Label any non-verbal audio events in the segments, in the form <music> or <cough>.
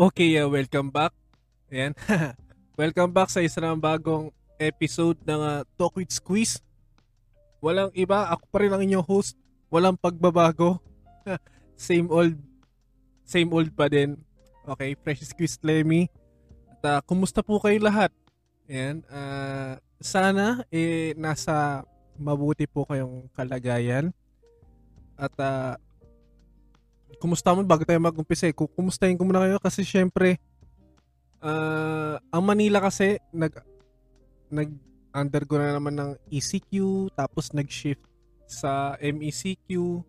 Okay, uh, welcome back. Ayan. <laughs> welcome back sa isa ng bagong episode ng uh, Talk with Squeeze. Walang iba, ako pa rin ang inyong host. Walang pagbabago. <laughs> same old, same old pa din. Okay, Precious Squeeze Lemmy. At uh, kumusta po kayo lahat? Ayan. Uh, sana eh, nasa mabuti po kayong kalagayan. At uh, kumusta mo? Bago tayo mag-umpisa eh. Kumustahin ko muna kayo kasi syempre uh, ang Manila kasi nag nag undergo na naman ng ECQ tapos nag-shift sa MECQ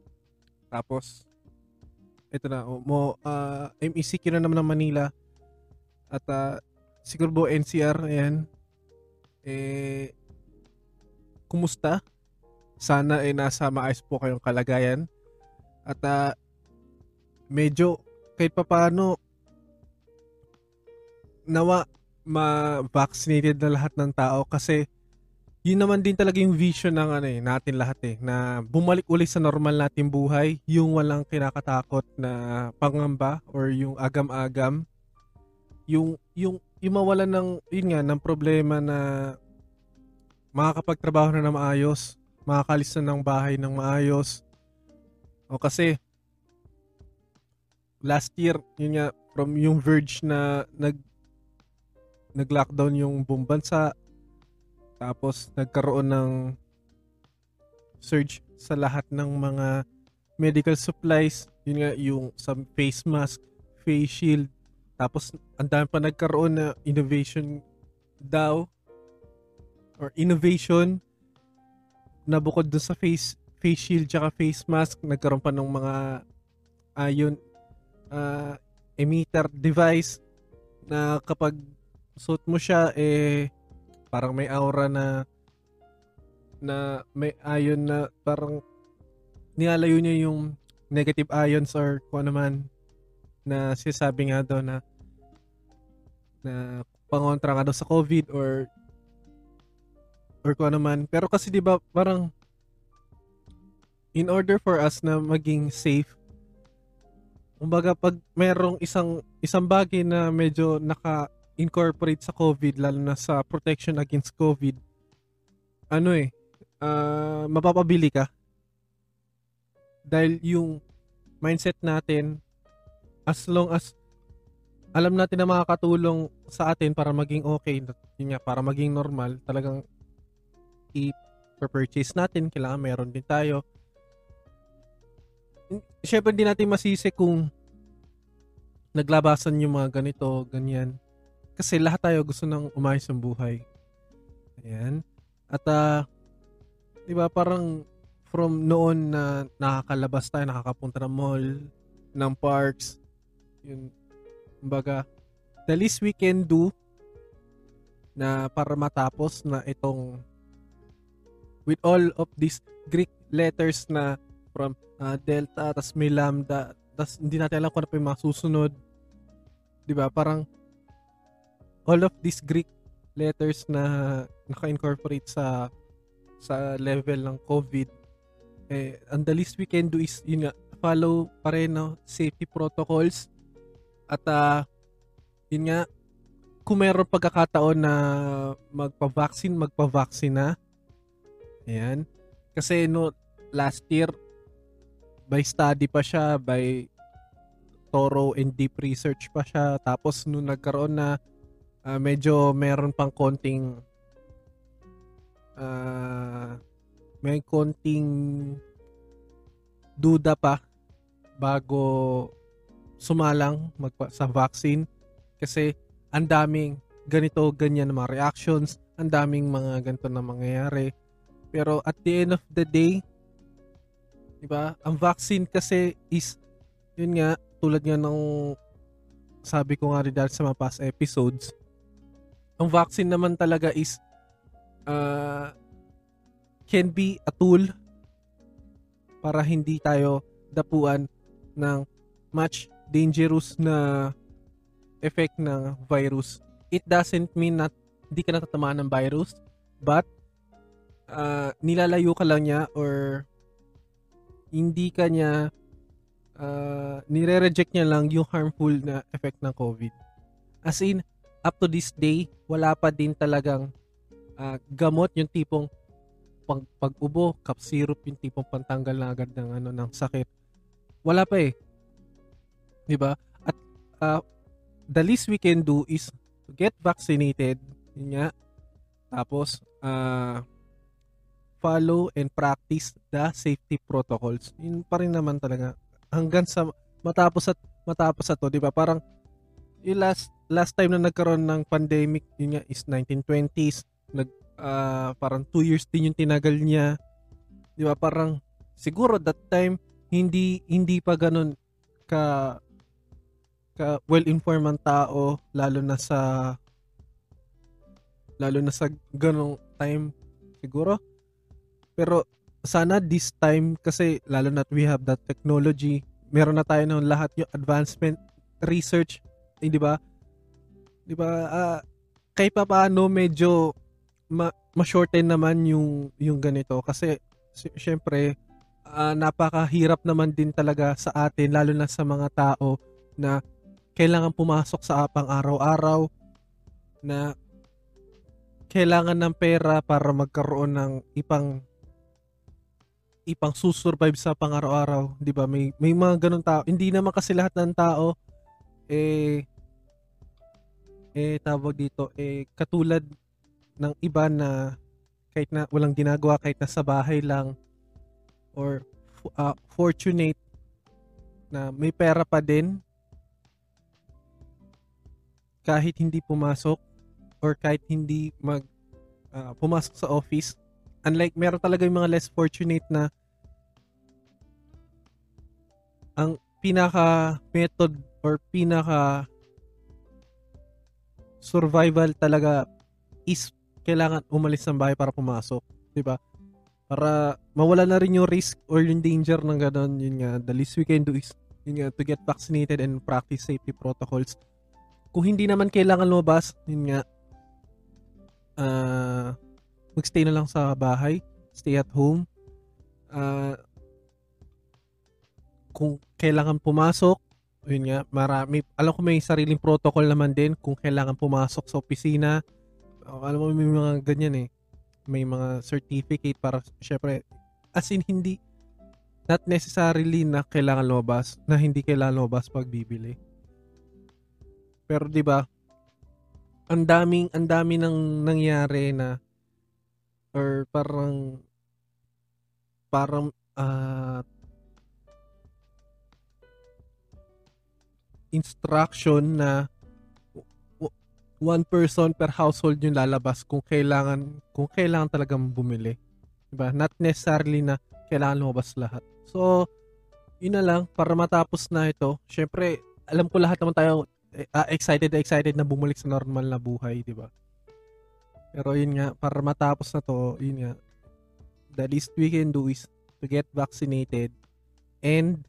tapos ito na mo uh, MECQ na naman ng Manila at uh, siguro po NCR ayan. Eh kumusta? Sana eh nasa maayos po kayong kalagayan. At uh, medyo kahit pa paano nawa ma-vaccinated na lahat ng tao kasi yun naman din talaga yung vision ng ano eh, natin lahat eh, na bumalik uli sa normal nating buhay, yung walang kinakatakot na pangamba or yung agam-agam, yung yung yung mawalan ng yun nga ng problema na makakapagtrabaho na ng maayos, makakalis na ng bahay ng maayos. O kasi last year, yun nga, from yung verge na nag nag-lockdown yung buong bansa, tapos nagkaroon ng surge sa lahat ng mga medical supplies, yun nga, yung sa face mask, face shield, tapos ang dami pa nagkaroon na innovation daw, or innovation na bukod dun sa face face shield tsaka face mask, nagkaroon pa ng mga ayon uh, uh, emitter device na kapag suot mo siya eh parang may aura na na may ion na parang nilalayo niya yung negative ions or kung ano man na sinasabi nga daw na na pangontra nga daw sa COVID or or kung ano man. Pero kasi 'di ba parang in order for us na maging safe kumbaga pag merong isang isang bagay na medyo naka-incorporate sa COVID lalo na sa protection against COVID ano eh uh, mapapabili ka. Dahil yung mindset natin as long as alam natin na makakatulong sa atin para maging okay yun nga, para maging normal talagang i-purchase natin kailangan meron din tayo syempre hindi natin masisi kung naglabasan yung mga ganito, ganyan. Kasi lahat tayo gusto nang umayos ang buhay. Ayan. At uh, di ba parang from noon na nakakalabas tayo, nakakapunta ng mall, ng parks, yun, kumbaga, the least we can do na para matapos na itong with all of these Greek letters na from uh, delta, tas may lambda, tas hindi natin alam kung ano pa yung mga susunod. Di ba? Parang all of these Greek letters na naka-incorporate sa sa level ng COVID, eh, and the least we can do is, yun nga, follow pa rin, no, safety protocols. At, uh, yun nga, kung mayroon pagkakataon na magpa-vaccine, magpa-vaccine na. Ayan. Kasi, no, last year, by study pa siya, by thorough and deep research pa siya. Tapos nung nagkaroon na uh, medyo meron pang konting uh, may konting duda pa bago sumalang magpa- sa vaccine kasi ang daming ganito ganyan na mga reactions, ang daming mga ganito na mangyayari. Pero at the end of the day, 'Di ba? Ang vaccine kasi is yun nga tulad nga ng sabi ko nga rin dahil sa mga past episodes, ang vaccine naman talaga is uh, can be a tool para hindi tayo dapuan ng much dangerous na effect ng virus. It doesn't mean na hindi ka natatamaan ng virus, but uh, nilalayo ka lang niya or hindi ka niya uh, nire-reject niya lang yung harmful na effect ng COVID. As in, up to this day, wala pa din talagang uh, gamot yung tipong pag, pag-ubo, cup syrup yung tipong pantanggal na agad ng ano ng sakit. Wala pa eh. 'Di ba? At uh, the least we can do is to get vaccinated, yun nga. Tapos uh, follow and practice the safety protocols. Yun pa rin naman talaga hanggang sa matapos at matapos sa to, 'di ba? Parang yung last last time na nagkaroon ng pandemic, yun nga is 1920s. Nag uh, parang 2 years din yung tinagal niya. 'Di ba? Parang siguro that time hindi hindi pa ganun ka ka well-informed ang tao lalo na sa lalo na sa ganong time siguro. Pero sana this time kasi lalo na we have that technology, meron na tayo ng lahat yung advancement research, eh, ba? 'Di ba? Uh, kahit pa paano medyo ma- ma-shorten naman yung yung ganito kasi syempre uh, napakahirap naman din talaga sa atin lalo na sa mga tao na kailangan pumasok sa pang araw-araw na kailangan ng pera para magkaroon ng ipang ipang susurvive sa pang-araw-araw, 'di ba? May may mga ganun tao. Hindi naman kasi lahat ng tao eh eh tawag dito eh katulad ng iba na kahit na walang ginagawa, kahit na sa bahay lang or uh, fortunate na may pera pa din kahit hindi pumasok or kahit hindi mag uh, pumasok sa office unlike meron talaga yung mga less fortunate na ang pinaka method or pinaka survival talaga is kailangan umalis ng bahay para pumasok, 'di ba? Para mawala na rin yung risk or yung danger ng ganun, yun nga, the least we can do is yun nga, to get vaccinated and practice safety protocols. Kung hindi naman kailangan lumabas, yun nga, uh, magstay na lang sa bahay, stay at home. Uh, kung kailangan pumasok, yun nga, marami, alam ko may sariling protocol naman din kung kailangan pumasok sa opisina, oh, alam mo may mga ganyan eh. May mga certificate para syempre as in hindi not necessarily na kailangan lumabas, na hindi kailangan lumabas pag bibili. Pero 'di ba? Ang daming ang dami nang nangyari na or parang parang uh, instruction na one person per household yung lalabas kung kailangan kung kailangan talagang bumili. Diba? Not necessarily na kailangan lumabas lahat. So, yun na lang para matapos na ito. Syempre, alam ko lahat naman tayo uh, excited excited na bumalik sa normal na buhay, 'di ba? Pero yun nga, para matapos na to, yun nga, the least we can do is to get vaccinated and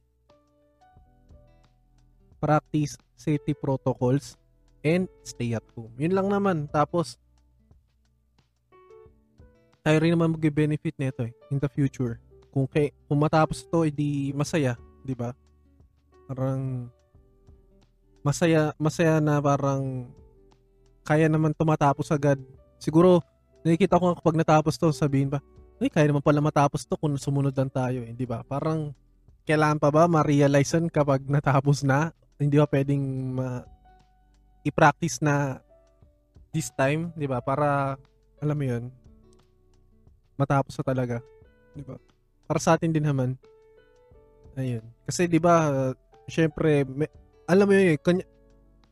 practice safety protocols and stay at home. Yun lang naman. Tapos, tayo rin naman mag-benefit nito eh, in the future. Kung, kay, kung matapos ito, edi masaya, di ba? Parang, masaya, masaya na parang, kaya naman tumatapos agad. Siguro, nakikita ko kapag natapos to, sabihin ba, ay, kaya naman pala matapos to kung sumunod lang tayo, eh, di ba? Parang, kailangan pa ba ma-realize kapag natapos na? Hindi ba pwedeng ma- i-practice na this time, 'di ba? Para alam mo 'yun, matapos na talaga, 'di ba? Para sa atin din naman. Ayun. Kasi 'di ba, syempre, may, alam mo 'yun, kuny-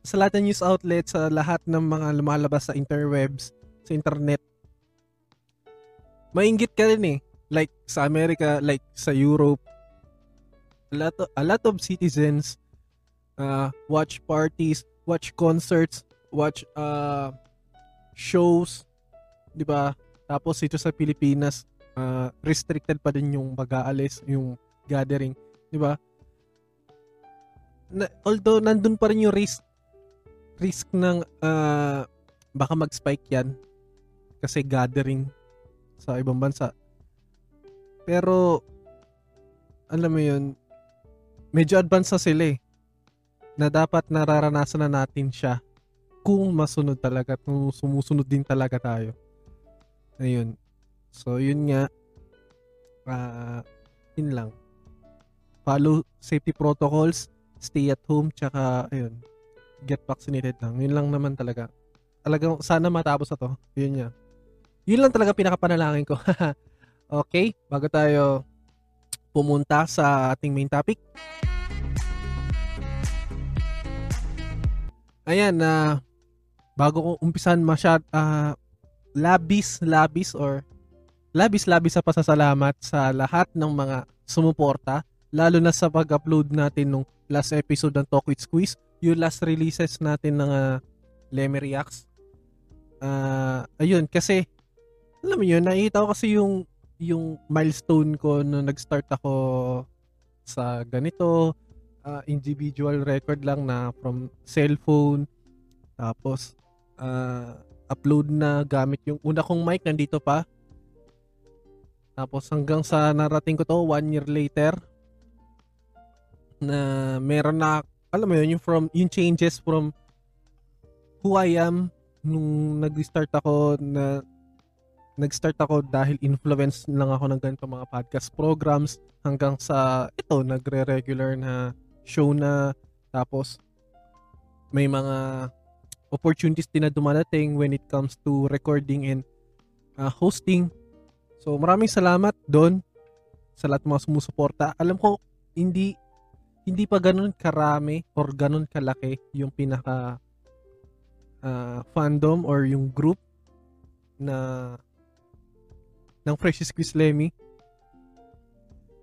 sa lahat ng news outlets, sa lahat ng mga lumalabas sa interwebs, sa internet, mainggit ka rin eh. Like sa Amerika, like sa Europe, a lot of, a lot of citizens uh, watch parties watch concerts, watch uh, shows, 'di ba? Tapos ito sa Pilipinas, uh, restricted pa din yung pag-aalis, yung gathering, 'di ba? Na, although nandun pa rin yung risk risk ng uh, baka mag-spike 'yan kasi gathering sa ibang bansa. Pero alam mo 'yun, medyo advanced na sila eh. Na dapat nararanasan na natin siya kung masunod talaga, kung sumusunod din talaga tayo. Ayun. So, yun nga. Uh, yun lang. Follow safety protocols, stay at home, tsaka, ayun, get vaccinated lang. Yun lang naman talaga. Talagang, sana matapos na to. Yun nga. Yun lang talaga pinakapanalangin ko. <laughs> okay, bago tayo pumunta sa ating main topic. Ayan, na uh, bago ko umpisan masyad uh, labis labis or labis labis sa pasasalamat sa lahat ng mga sumuporta lalo na sa pag-upload natin nung last episode ng Talk with Squeeze, yung last releases natin ng uh, Lemmy Reacts. Uh, ayun, kasi alam mo yun, nakita ko kasi yung yung milestone ko nung nag-start ako sa ganito, uh, individual record lang na from cellphone, tapos uh, upload na gamit yung una kong mic nandito pa. Tapos hanggang sa narating ko to one year later na meron na alam mo yun yung from yung changes from who I am nung nag-start ako na nag-start ako dahil influence lang ako ng ganito mga podcast programs hanggang sa ito, nagre-regular na show na tapos may mga opportunities din na dumadating when it comes to recording and uh, hosting. So maraming salamat doon sa lahat mga sumusuporta. Alam ko hindi hindi pa ganun karami or ganun kalaki yung pinaka uh, fandom or yung group na ng Fresh Squeeze Lemmy.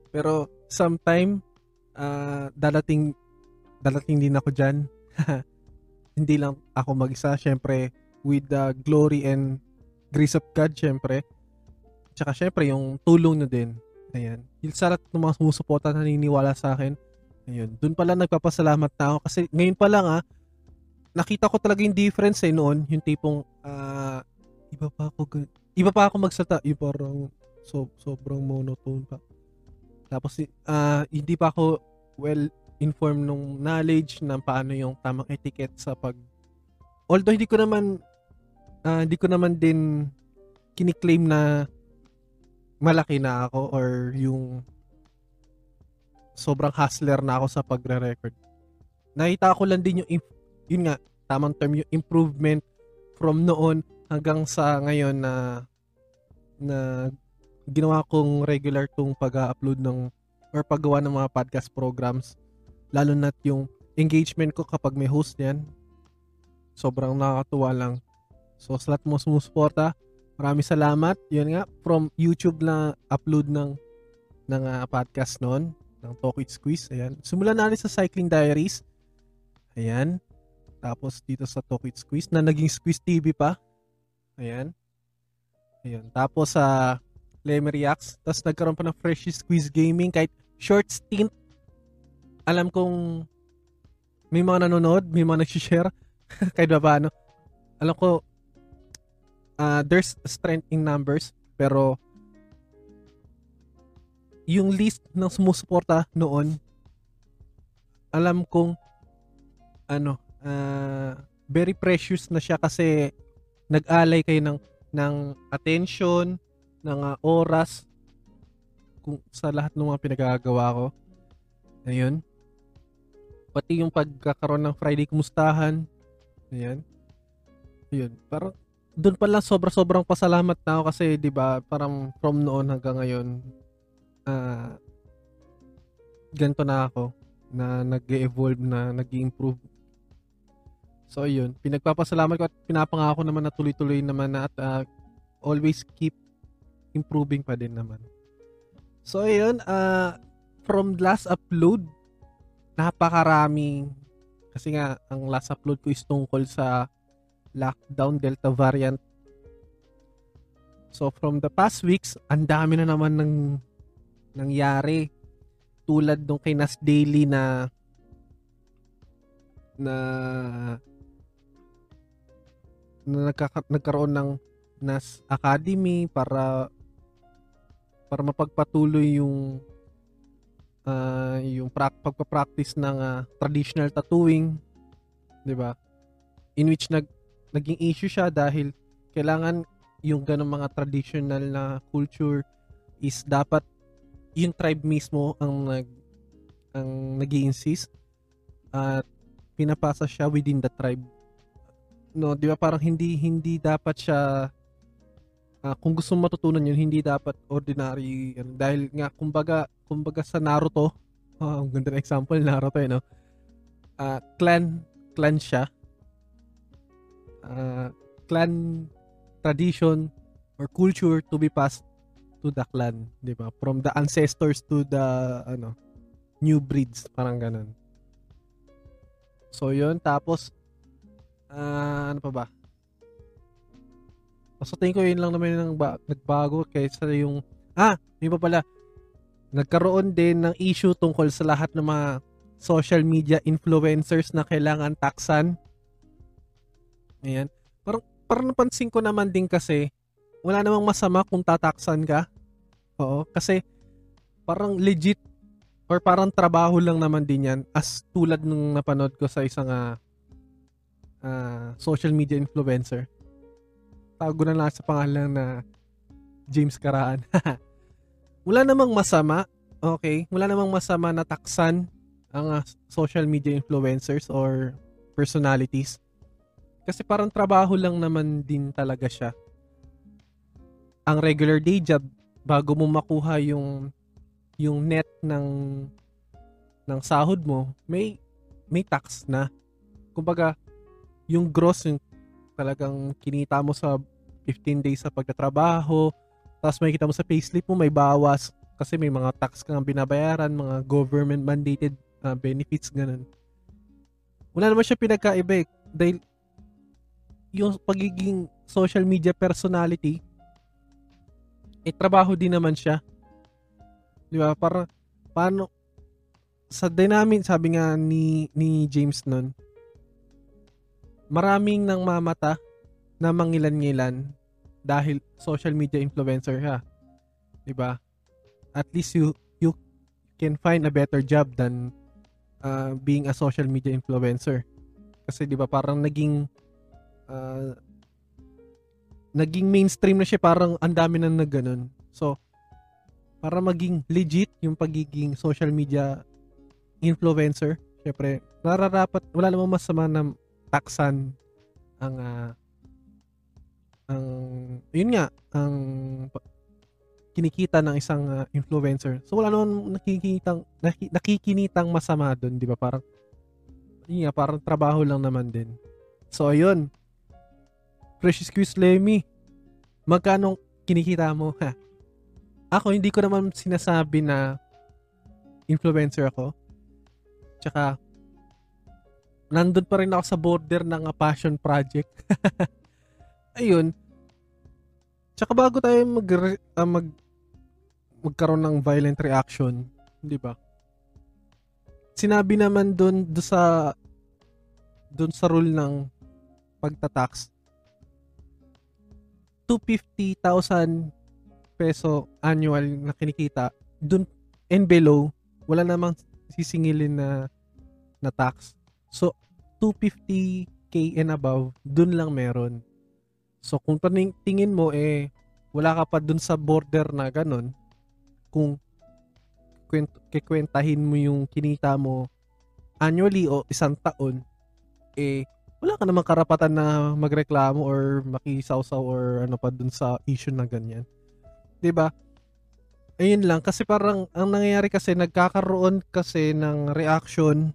Pero sometime uh, dadating dadating din ako diyan. <laughs> Hindi lang ako mag-isa, syempre with the glory and grace of God syempre. Tsaka syempre yung tulong na din. Ayan. Yung sa lahat ng mga sumusuporta na naniniwala sa akin. Ayun. Doon pala nagpapasalamat na ako kasi ngayon pa lang ah, nakita ko talaga yung difference eh noon. Yung tipong uh, iba pa ako iba pa ako magsalita, yung parang so, sobrang monotone pa. Tapos uh, hindi pa ako well informed nung knowledge ng paano yung tamang etiquette sa pag Although hindi ko naman uh, hindi ko naman din kiniklaim na malaki na ako or yung sobrang hustler na ako sa pagre-record. Nakita ko lang din yung yun nga tamang term yung improvement from noon hanggang sa ngayon na na ginawa kong regular tong pag-upload ng or paggawa ng mga podcast programs. Lalo na yung engagement ko kapag may host yan sobrang nakakatuwa lang. So lahat mo sumusuporta. Maraming salamat. Yun nga from YouTube na upload ng ng uh, podcast noon ng Talk with Squeeze. Ayan. Simulan natin sa Cycling Diaries. Ayan. Tapos dito sa Talk with Squeeze na naging Squeeze TV pa ayan Ayun. Tapos sa uh, Reacts. Tapos nagkaroon pa ng Fresh Squeeze Gaming kahit short stint. Alam kong may mga nanonood, may mga nag-share <laughs> kahit ba paano. Alam ko uh, there's strength in numbers pero yung list ng sumusuporta noon alam kong ano uh, very precious na siya kasi nag-alay kayo ng ng attention, ng uh, oras kung sa lahat ng mga pinagagawa ko. Ayun. Pati yung pagkakaroon ng Friday kumustahan. Ayan. Ayun. Parang doon pa lang sobra-sobrang pasalamat na ako kasi 'di ba parang from noon hanggang ngayon uh, ganito na ako na nag-evolve na nag-improve So ayun, pinagpapasalamat ko at pinapangako naman na tuloy-tuloy naman na at uh, always keep improving pa din naman. So ayun, uh, from last upload, napakaraming kasi nga ang last upload ko is tungkol sa lockdown delta variant. So from the past weeks, ang dami na naman ng nangyari tulad nung kay Nas Daily na na na nagkaka- nagkaroon ng NAS Academy para para mapagpatuloy yung uh, yung pra- pagpa-practice ng uh, traditional tattooing, 'di ba? In which nag naging issue siya dahil kailangan yung ganung mga traditional na culture is dapat yung tribe mismo ang nag ang nag insist at pinapasa siya within the tribe. No, 'di ba parang hindi hindi dapat siya uh, kung gusto mo matutunan yun, hindi dapat ordinary ano, dahil nga kumbaga kumbaga sa Naruto, <laughs> oh, ang ganda ng example Naruto eh, no? Uh, clan clan siya. Uh, clan tradition or culture to be passed to the clan, 'di ba? From the ancestors to the ano, new breeds, parang ganun. So, yun. Tapos, uh, ano pa ba? So, tingin ko yun lang naman yung ba- nagbago kaysa yung, ah, yun pa pala, nagkaroon din ng issue tungkol sa lahat ng mga social media influencers na kailangan taksan. Ayan. Parang, parang napansin ko naman din kasi, wala namang masama kung tataksan ka. Oo, kasi parang legit or parang trabaho lang naman din yan as tulad nung napanood ko sa isang uh, uh, social media influencer tago na lang sa pangalan na James Karaan. <laughs> wala namang masama, okay? Wala namang masama na taksan ang uh, social media influencers or personalities. Kasi parang trabaho lang naman din talaga siya. Ang regular day job, bago mo makuha yung yung net ng ng sahod mo, may may tax na. Kumbaga, yung gross yung talagang kinita mo sa 15 days sa pagtatrabaho, tapos may kita mo sa payslip mo, may bawas kasi may mga tax kang binabayaran, mga government mandated uh, benefits, ganun. Wala naman siya pinagkaiba eh, dahil yung pagiging social media personality, eh, trabaho din naman siya. Di ba? Para, paano, sa dynamic, sabi nga ni, ni James nun, maraming nang mamata na mangilan-ngilan dahil social media influencer ka. 'Di ba? At least you you can find a better job than uh, being a social media influencer. Kasi 'di ba parang naging uh, naging mainstream na siya parang ang dami nang nagganon. So para maging legit yung pagiging social media influencer, syempre nararapat wala namang masama na taksan ang uh, ang yun nga ang kinikita ng isang uh, influencer. So wala naman nakikitang nakikinitang masama doon, 'di ba? Parang yun nga, parang trabaho lang naman din. So ayun. Precious Quiz Lemmy. Magkano kinikita mo? Ha? <laughs> Ako hindi ko naman sinasabi na influencer ako. Tsaka nandun pa rin ako sa border ng passion project. <laughs> Ayun. Tsaka bago tayo mag, uh, mag magkaroon ng violent reaction, 'di ba? Sinabi naman doon do sa doon sa rule ng pagtatax 250,000 peso annual na kinikita doon and below wala namang sisingilin na na tax So, 250k and above, dun lang meron. So, kung tingin mo, eh, wala ka pa dun sa border na ganun, kung kikwentahin mo yung kinita mo annually o isang taon, eh, wala ka namang karapatan na magreklamo or makisawsaw or ano pa dun sa issue na ganyan. 'Di ba? Ayun lang kasi parang ang nangyayari kasi nagkakaroon kasi ng reaction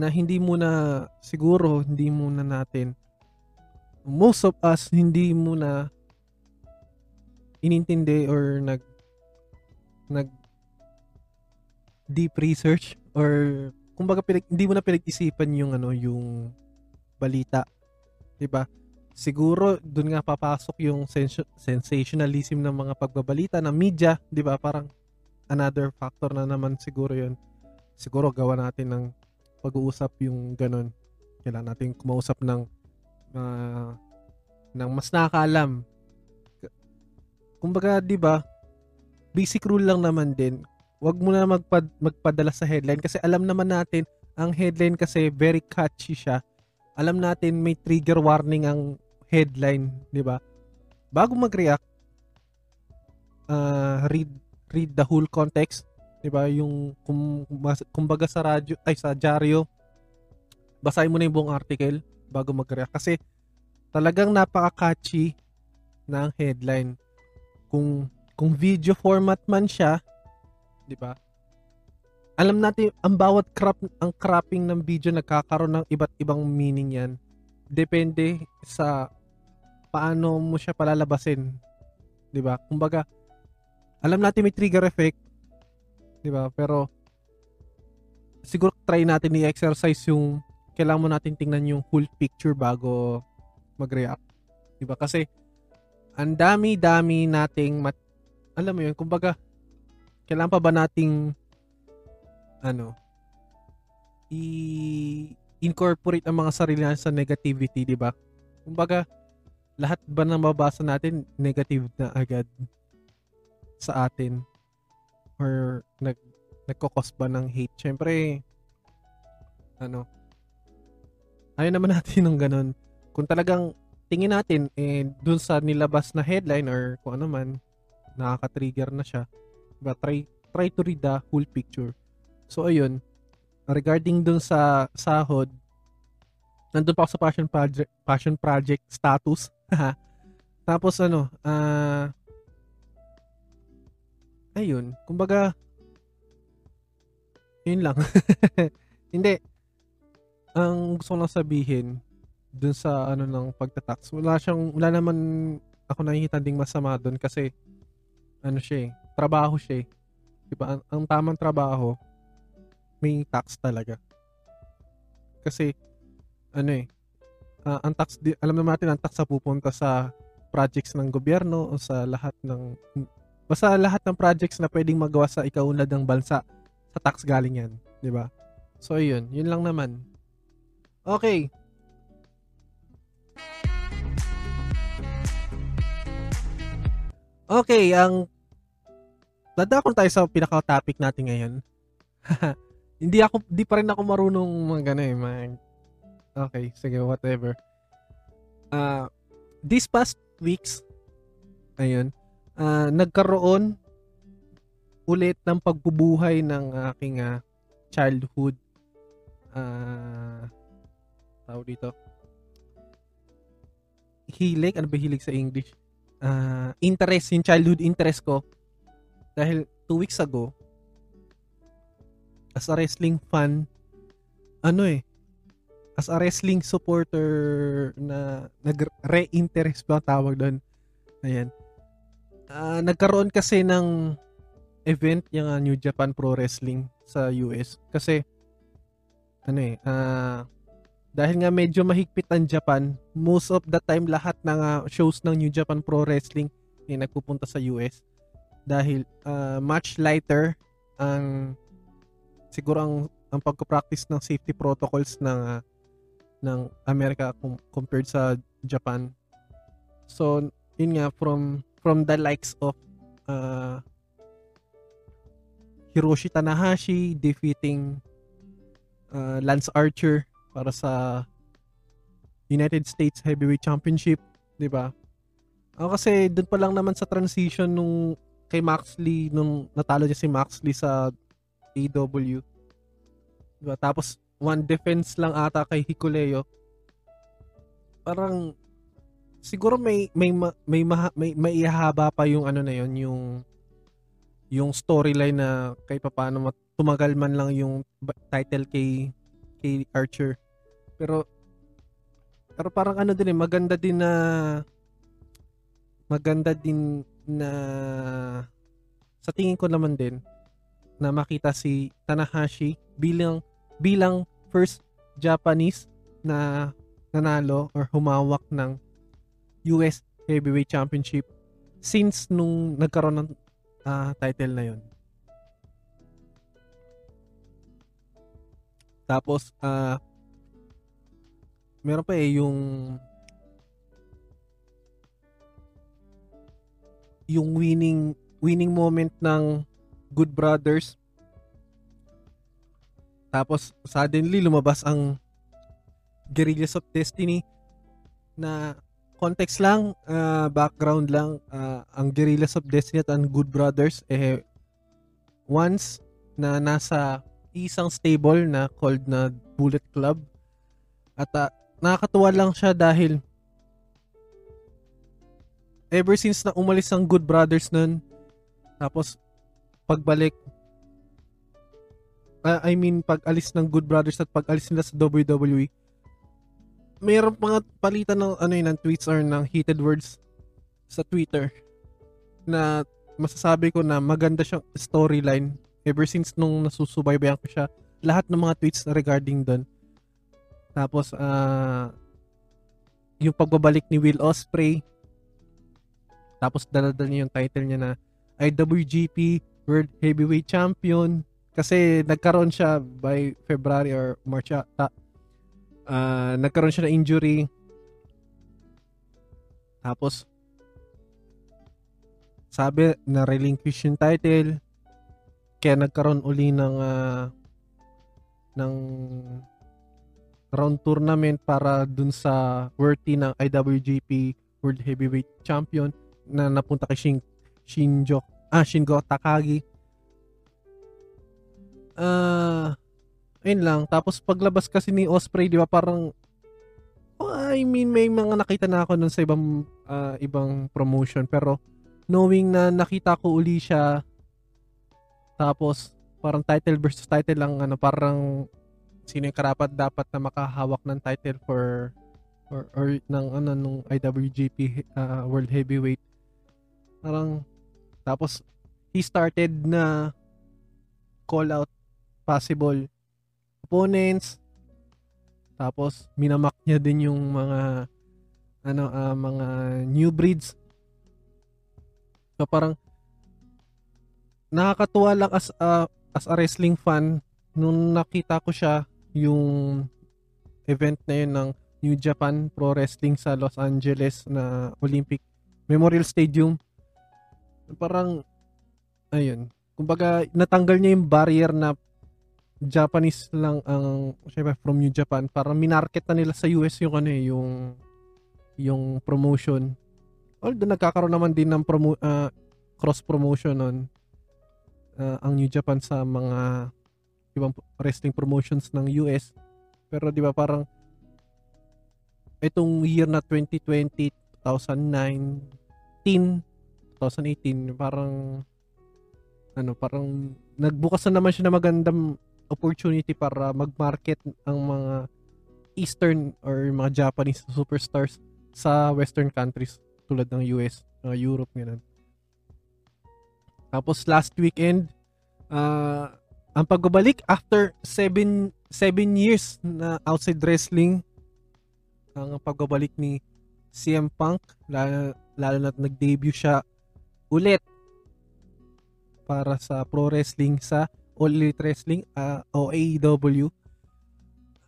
na hindi muna siguro hindi muna natin most of us hindi muna inintindi or nag nag deep research or kumbaga pinag, hindi mo na pinag-isipan yung ano yung balita 'di ba? Siguro doon nga papasok yung sens- sensationalism ng mga pagbabalita ng media 'di ba? Parang another factor na naman siguro yon siguro gawa natin ng pag-uusap yung ganun. Kailangan natin kumausap ng uh, ng mas nakakaalam. Kumbaga, 'di ba? Basic rule lang naman din wag mo na magpad, magpadala sa headline kasi alam naman natin ang headline kasi very catchy siya. Alam natin may trigger warning ang headline, 'di ba? Bago mag-react, uh, read read the whole context, 'di ba? Yung kum, kumbaga sa radyo ay sa dyaryo, basahin mo na yung buong article bago mag-react kasi talagang napaka-catchy ng headline. Kung kung video format man siya, 'di ba? Alam natin ang bawat crop ang cropping ng video nagkakaroon ng iba't ibang meaning 'yan. Depende sa paano mo siya palalabasin. 'Di ba? Kumbaga alam natin may trigger effect, 'di ba? Pero siguro try natin i-exercise yung kailangan mo natin tingnan yung full picture bago mag-react. 'Di ba? Kasi ang dami-dami nating mat- alam mo yun, kumbaga kailangan pa ba nating ano i incorporate ang mga sarili natin sa negativity, di ba? Kumbaga, lahat ba na mabasa natin negative na agad sa atin? Or nag nagkokos ba ng hate? Siyempre, ano, ayaw naman <laughs> natin ng ganun. Kung talagang tingin natin, eh, dun sa nilabas na headline or kung ano man, nakaka-trigger na siya, Diba? Try, try to read the whole picture. So, ayun. Regarding dun sa sahod, nandun pa ako sa passion project, passion project status. <laughs> Tapos, ano, ah, uh, ayun. Kumbaga, yun lang. <laughs> Hindi. Ang gusto ko lang sabihin, dun sa ano ng pagtatax, wala siyang, wala naman ako nakikita ding masama dun kasi ano siya eh, trabaho siya eh. Diba? Ang, ang tamang trabaho, may tax talaga. Kasi, ano eh, uh, ang tax, di, alam naman natin, ang tax sa pupunta sa projects ng gobyerno o sa lahat ng, basta lahat ng projects na pwedeng magawa sa ikaunlad ng bansa, sa tax galing yan. Ba? So, yun. Yun lang naman. Okay. Okay, ang dadakon tayo sa pinaka-topic natin ngayon. <laughs> hindi ako, di pa rin ako marunong mga gano eh. Mga, okay, sige, whatever. Uh, this past weeks, ayun, uh, nagkaroon ulit ng pagbubuhay ng aking uh, childhood uh, tawag dito hilig ano ba hilig sa English uh, interest, yung childhood interest ko. Dahil two weeks ago, as a wrestling fan, ano eh, as a wrestling supporter na nag-re-interest ba tawag doon. Ayan. Uh, nagkaroon kasi ng event yung uh, New Japan Pro Wrestling sa US kasi ano eh uh, dahil nga medyo mahigpit ang Japan, most of the time lahat ng uh, shows ng New Japan Pro Wrestling ay nagpupunta sa US dahil uh, much lighter ang siguro ang ang pagko-practice ng safety protocols ng uh, ng Amerika com- compared sa Japan. So, yun nga from from the likes of uh, Hiroshi Tanahashi defeating uh, Lance Archer para sa United States Heavyweight Championship, 'di ba? Ako kasi doon pa lang naman sa transition nung kay Max Lee nung natalo niya si Max Lee sa AW. Diba? Tapos one defense lang ata kay Hikuleo. Parang siguro may may may may, may, ihaba pa yung ano na yon yung yung storyline na kay paano tumagal man lang yung title kay kay Archer. Pero pero parang ano din eh, maganda din na maganda din na sa tingin ko naman din na makita si Tanahashi bilang bilang first Japanese na nanalo or humawak ng US Heavyweight Championship since nung nagkaroon ng uh, title na yon. Tapos, uh, meron pa eh yung yung winning winning moment ng Good Brothers. Tapos suddenly lumabas ang Guerrillas of Destiny na context lang, uh, background lang, uh, ang Guerrillas of Destiny at ang Good Brothers eh once na nasa isang stable na called na Bullet Club. At uh, nakakatuwa lang siya dahil ever since na umalis ang Good Brothers nun tapos pagbalik uh, I mean pag alis ng Good Brothers at pag alis nila sa WWE mayroon mga palitan ng ano yun, ng tweets or ng heated words sa Twitter na masasabi ko na maganda siyang storyline. Ever since nung nasusubaybayan ko siya lahat ng mga tweets na regarding doon tapos uh, yung pagbabalik ni Will Osprey tapos daladal niya yung title niya na IWGP World Heavyweight Champion. Kasi nagkaroon siya by February or March ata uh, nagkaroon siya ng injury. Tapos, sabi na relinquish yung title. Kaya nagkaroon uli ng uh, ng round tournament para dun sa worthy ng IWGP World Heavyweight Champion na napunta kay Shin, Shinjo ah Shingo Takagi. Ah uh, ayun lang. Tapos paglabas kasi ni Osprey, di ba, parang oh, I mean, may mga nakita na ako nun sa ibang uh, ibang promotion. Pero knowing na nakita ko uli siya, tapos parang title versus title lang, ano, parang sino yung karapat dapat na makahawak ng title for or, or ng ano nung IWGP uh, World Heavyweight. Parang tapos he started na call out possible opponents. Tapos minamak niya din yung mga ano uh, mga new breeds. So parang nakakatuwa lang as a, as a wrestling fan nung nakita ko siya yung event na yun ng New Japan Pro Wrestling sa Los Angeles na Olympic Memorial Stadium. Parang ayun, kumbaga natanggal niya yung barrier na Japanese lang ang syempre from New Japan para minarket na nila sa US yung ano eh, yung yung promotion. Although nagkakaroon naman din ng promo, uh, cross promotion nun uh, ang New Japan sa mga ibang wrestling promotions ng US. Pero 'di ba parang itong year na 2020, 2019, 2018 parang ano parang nagbukas na naman siya na magandang opportunity para mag-market ang mga Eastern or mga Japanese superstars sa Western countries tulad ng US, uh, Europe, ganun. Tapos last weekend, uh, ang pagbabalik after 7 7 years na outside wrestling, ang pagbabalik ni CM Punk, lalo, lalo na nag-debut siya ulit para sa pro wrestling sa All Elite Wrestling uh, o AEW.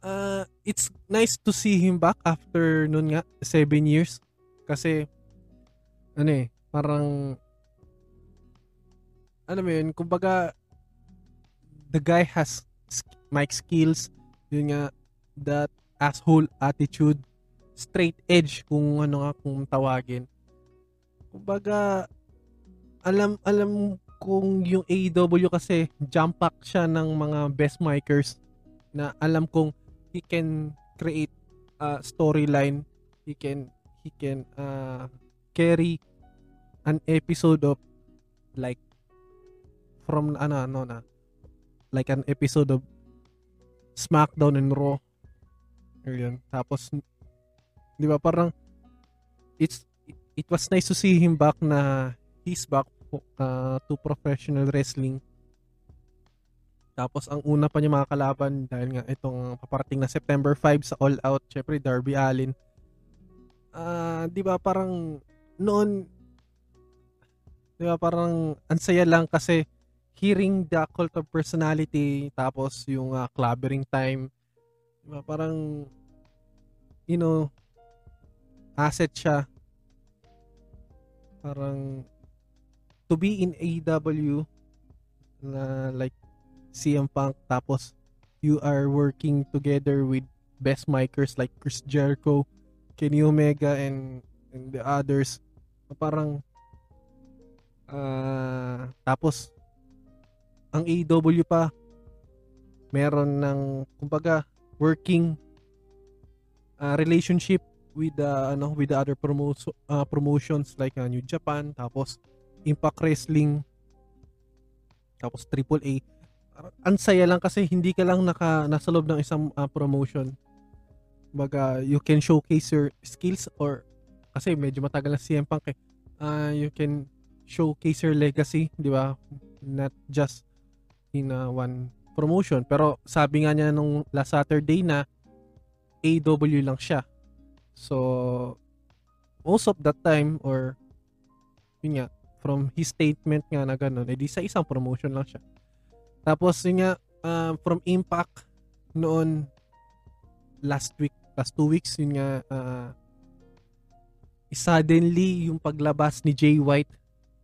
Uh, it's nice to see him back after noon nga, 7 years. Kasi, ano eh, parang, ano mo yun, kumbaga, the guy has mic skills, yun nga, that asshole attitude, straight edge kung ano nga kung tawagin. Kumbaga, alam alam kung yung AEW kasi jump pack siya ng mga best micers na alam kong he can create a storyline he can he can uh, carry an episode of like from ano ano na like an episode of SmackDown and Raw. Yun tapos di ba parang it's it was nice to see him back na he's back uh, to professional wrestling. Tapos ang una pa niya mga kalaban dahil nga itong paparating na September 5 sa All Out, syempre Darby Allin. Uh, 'di ba parang noon 'di ba parang ansaya lang kasi hearing the cult of personality tapos yung uh, clobbering time 'di ba parang you know asset siya parang to be in AEW na like CM Punk tapos you are working together with best micers like Chris Jericho, Kenny Omega and and the others. Parang uh, tapos ang AEW pa meron ng kumbaga working uh, relationship with the uh, ano with the other promo- uh, promotions like uh, New Japan tapos Impact Wrestling tapos AAA ang saya lang kasi hindi ka lang naka nasa loob ng isang uh, promotion baga you can showcase your skills or kasi medyo matagal na CM Punk eh. Uh, you can showcase your legacy, di ba? Not just in uh, one promotion. Pero sabi nga niya nung last Saturday na AW lang siya. So, most of that time or yun nga, from his statement nga na ganun, edi sa isang promotion lang siya. Tapos yun nga, uh, from Impact noon last week last two weeks, yun nga, uh, suddenly, yung paglabas ni Jay White,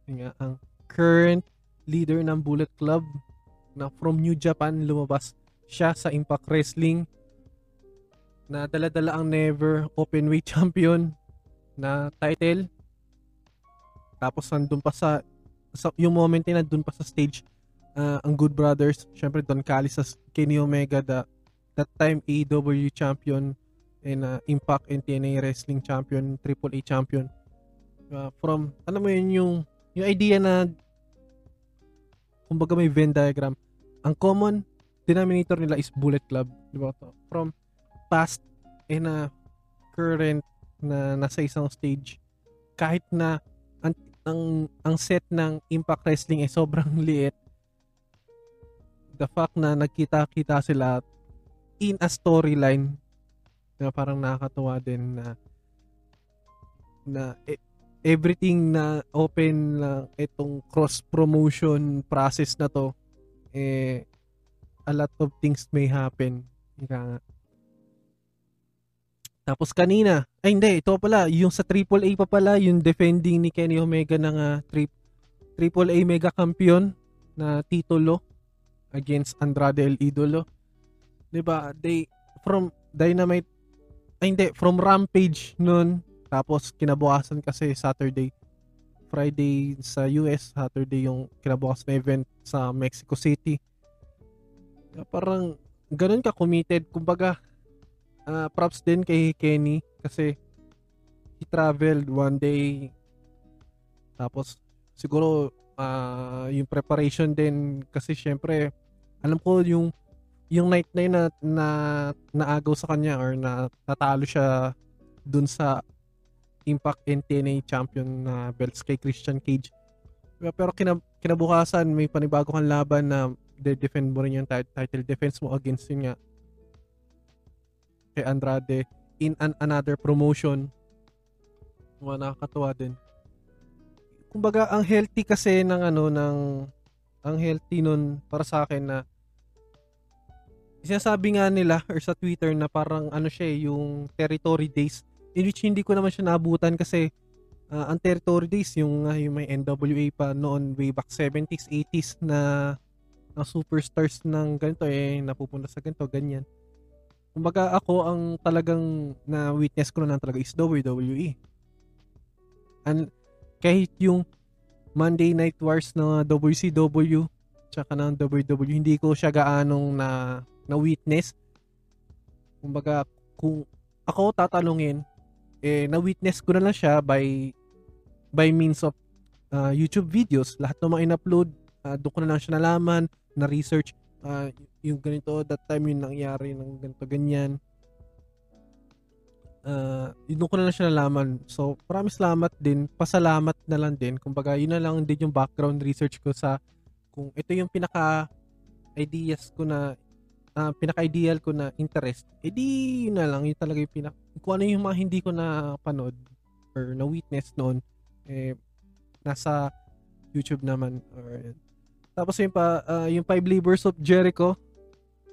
yun nga, ang current leader ng Bullet Club na from New Japan lumabas siya sa Impact Wrestling na dala-dala ang never openweight <laughs> champion na title tapos nandun pa sa, sa yung moment na nandun pa sa stage uh, ang Good Brothers syempre Don Callis sa Kenny Omega the, that time AEW champion and uh, Impact and TNA Wrestling Champion, AAA Champion. Uh, from, ano mo yun, yung, yung idea na, kumbaga may Venn diagram, ang common denominator nila is Bullet Club. Di ba? From past and uh, current na nasa isang stage, kahit na ang, ang, set ng Impact Wrestling ay sobrang <laughs> liit, the fact na nagkita-kita sila in a storyline na parang nakakatuwa din na na e- everything na open lang itong cross promotion process na to eh a lot of things may happen. Ika nga tapos kanina ay hindi ito pala yung sa AAA pa pala yung defending ni Kenny Omega ng uh, tri- AAA mega champion na titulo against Andrade El Idolo 'di ba they from Dynamite ay hindi, from Rampage noon, tapos kinabukasan kasi Saturday, Friday sa US, Saturday yung kinabukas na event sa Mexico City. Parang ganun ka committed. Kumbaga, uh, props din kay Kenny kasi he traveled one day tapos siguro uh, yung preparation din kasi syempre alam ko yung yung night na yun na, na naagaw sa kanya or na natalo siya dun sa Impact NTNA champion na belts kay Christian Cage. Pero kinab- kinabukasan may panibago kang laban na de-defend mo rin yung title defense mo against yun nga kay Andrade in an another promotion. Mga nakakatuwa din. Kumbaga ang healthy kasi ng ano ng ang healthy nun para sa akin na sinasabi nga nila <laughs> or sa Twitter na parang ano siya eh, yung territory days in which hindi ko naman siya naabutan kasi uh, ang territory days yung, uh, yung may NWA pa noon way back 70s 80s na na superstars ng ganito eh napupunta sa ganito ganyan kumbaga ako ang talagang na witness ko na lang talaga is WWE and kahit yung Monday Night Wars ng WCW tsaka ng WWE hindi ko siya gaanong na na witness. Kumbaga, kung ako tatalungin, eh, na-witness ko na lang siya by by means of uh, YouTube videos. Lahat ng mga in-upload, uh, doon ko na lang siya nalaman, na-research, uh, yung ganito, that time yung nangyari ng ganito, ganyan. Uh, doon ko na lang siya nalaman. So, maraming salamat din. Pasalamat na lang din. Kumbaga, yun na lang din yung background research ko sa kung ito yung pinaka ideas ko na uh, pinaka-ideal ko na interest, edi yun na lang, yun talaga yung pinaka, kung ano yung mga hindi ko na panood or na witness noon, eh, nasa YouTube naman. Or, tapos yung pa, uh, yung Five Labors of Jericho,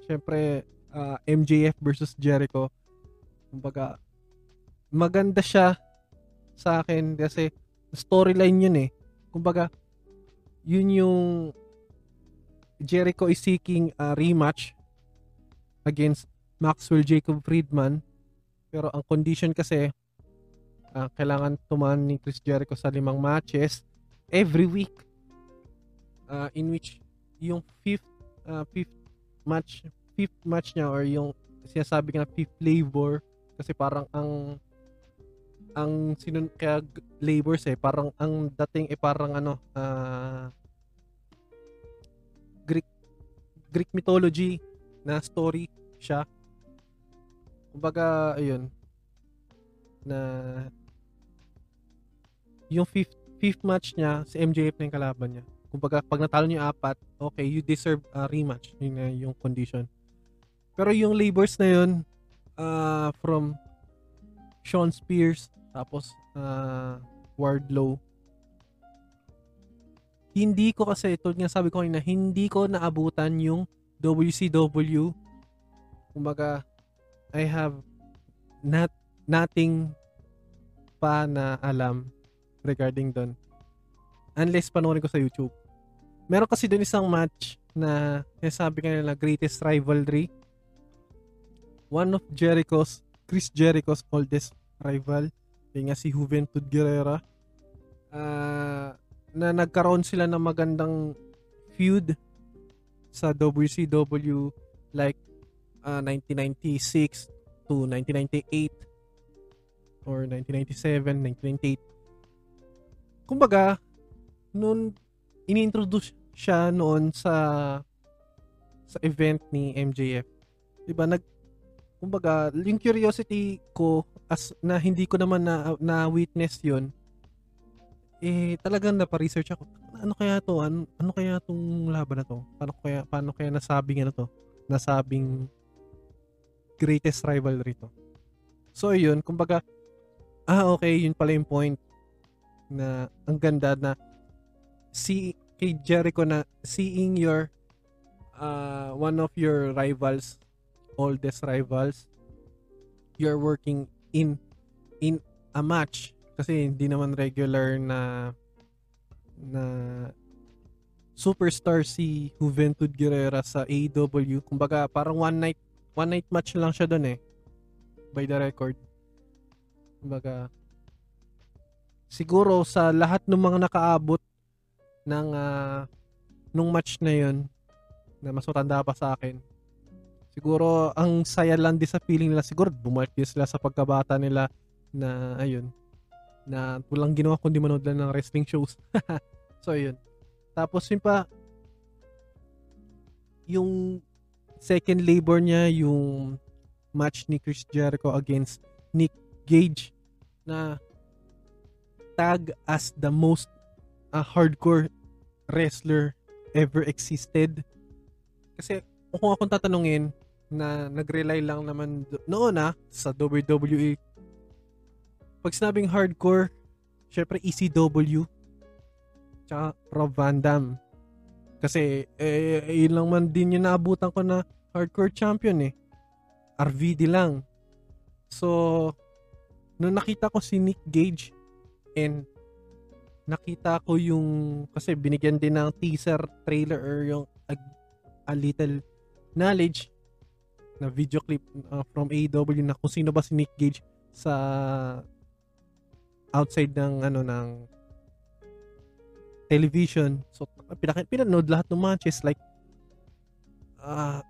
syempre, uh, ah, MJF versus Jericho, kumbaga, maganda siya sa akin kasi storyline yun eh. Kumbaga, yun yung Jericho is seeking a rematch against Maxwell Jacob Friedman. Pero ang condition kasi, uh, kailangan tumaan ni Chris Jericho sa limang matches every week. Uh, in which yung fifth, uh, fifth match, fifth match niya or yung sinasabi nga fifth labor kasi parang ang ang sinun kaya labors eh parang ang dating eh parang ano uh, Greek Greek mythology na story siya. Kumbaga ayun na yung fifth fifth match niya si MJF na yung kalaban niya kumbaga pag natalo niyo apat okay you deserve a rematch. Yun yung condition. Pero yung labors na yun uh, from Sean Spears tapos uh, Wardlow hindi ko kasi tulad nga sabi ko kanina hindi ko naabutan yung WCW kumbaga I have not nothing pa na alam regarding doon unless panoorin ko sa YouTube meron kasi doon isang match na sabi kanila na greatest rivalry. One of Jericho's Chris Jericho's oldest rival. Kaya nga si Juventud Guerrera uh, na nagkaroon sila ng magandang feud sa WCW like uh, ah, 1996 to 1998 or 1997, 1998. Kumbaga, noon inintroduce siya noon sa sa event ni MJF. 'Di ba? Nag kumbaga, yung curiosity ko as na hindi ko naman na, na witness 'yon eh talagang napa-research ako. Ano kaya to? Ano, ano kaya tong laban na to? Paano kaya paano kaya nasabing ano to? Nasabing greatest rivalry to. So yun, kumbaga ah okay, yun pala yung point na ang ganda na si kay Jericho na seeing your uh, one of your rivals oldest rivals you're working in in a match kasi hindi naman regular na na superstar si Juventud Guerrera sa AEW. Kumbaga parang one night one night match lang siya doon eh by the record. Kumbaga siguro sa lahat ng mga nakaabot ng uh, nung match na 'yon na mas matanda pa sa akin siguro ang saya lang din sa feeling nila siguro bumalik din sila sa pagkabata nila na ayun na walang ginawa kundi manood lang ng wrestling shows. <laughs> so ayun. Tapos yun pa yung second labor niya yung match ni Chris Jericho against Nick Gage na tag as the most uh, hardcore wrestler ever existed. Kasi kung akong tatanungin, na nag-rely lang naman noon na ah, sa WWE. Pag sinabing hardcore, syempre ECW, tsaka Rob Van Dam. Kasi, eh, yun lang man din yung naabutan ko na hardcore champion eh. RVD lang. So, nung nakita ko si Nick Gage and nakita ko yung kasi binigyan din ng teaser trailer or yung a, a little knowledge na video clip uh, from AEW na kung sino ba si Nick Gage sa outside ng ano ng television. So pinak- pinanood lahat ng matches like uh,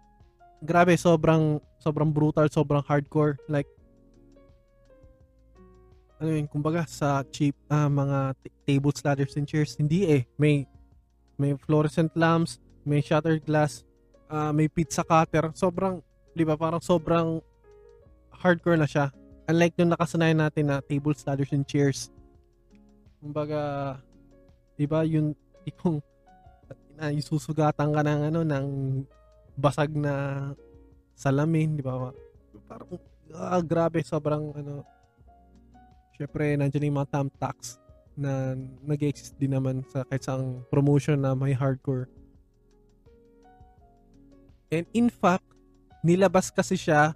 grabe sobrang sobrang brutal, sobrang hardcore like ano yun, kumbaga sa cheap uh, mga t- tables, ladders, and chairs, hindi eh. May may fluorescent lamps, may shattered glass, uh, may pizza cutter. Sobrang 'di ba? Parang sobrang hardcore na siya. Unlike nung nakasanayan natin na tables, ladders, and chairs. Kumbaga, 'di ba, <laughs> yung tipong na isusugatan ka ng ano ng basag na salamin, 'di ba? Parang ah, grabe, sobrang ano Syempre, nandiyan yung mga thumbtacks na nag-exist din naman sa kahit sa promotion na may hardcore. And in fact, nilabas kasi siya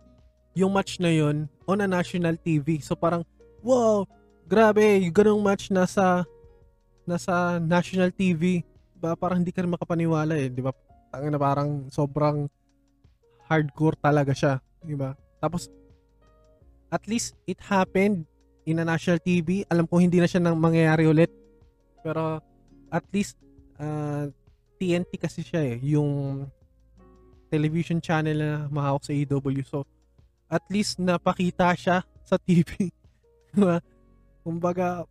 yung match na yon on a national TV. So parang, wow, grabe, yung ganong match nasa nasa national TV. Ba, parang hindi ka rin makapaniwala eh, di ba? tangina parang sobrang hardcore talaga siya, di ba? Tapos at least it happened in a national TV. Alam ko hindi na siya nang mangyayari ulit. Pero at least uh, ah, TNT kasi siya eh, yung television channel na mahawak sa EW. So at least napakita siya sa TV. <laughs> Diba? Kumbaga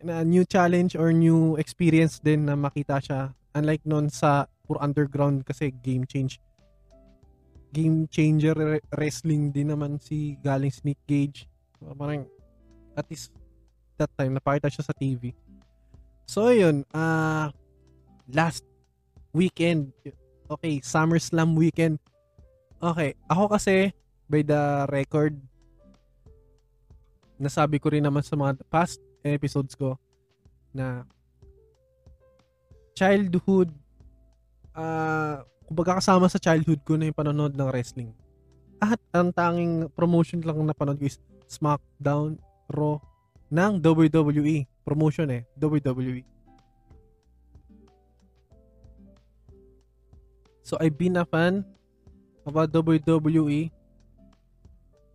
na new challenge or new experience din na makita siya unlike noon sa pure underground kasi game change game changer wrestling din naman si galing si Nick Gage. So, parang at least that time napakita siya sa TV. So yun, uh, last weekend. Okay, SummerSlam weekend. Okay, ako kasi by the record nasabi ko rin naman sa mga past episodes ko na childhood uh, kumbaga kasama sa childhood ko na yung panonood ng wrestling. At ang tanging promotion lang na panood ko is SmackDown Raw ng WWE. Promotion eh, WWE. So I've been a fan of a WWE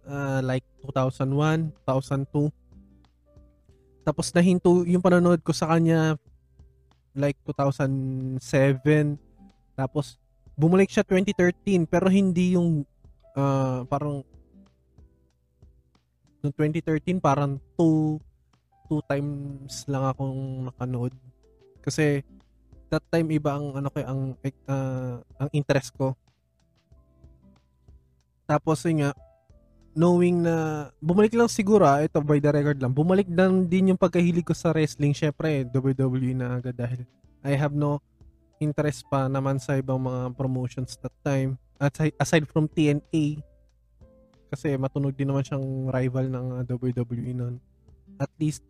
uh, like 2001, 2002. Tapos nahinto yung panonood ko sa kanya like 2007. Tapos bumalik siya 2013 pero hindi yung uh, parang no 2013 parang two two times lang akong nakanood. Kasi that time iba ang ano ko ang uh, ang interest ko. Tapos yun nga knowing na bumalik lang siguro ah, ito by the record lang bumalik lang din yung pagkahilig ko sa wrestling. Syempre WWE na agad dahil I have no interest pa naman sa ibang mga promotions that time. At aside from TNA, kasi matunog din naman siyang rival ng uh, WWE noon. At least,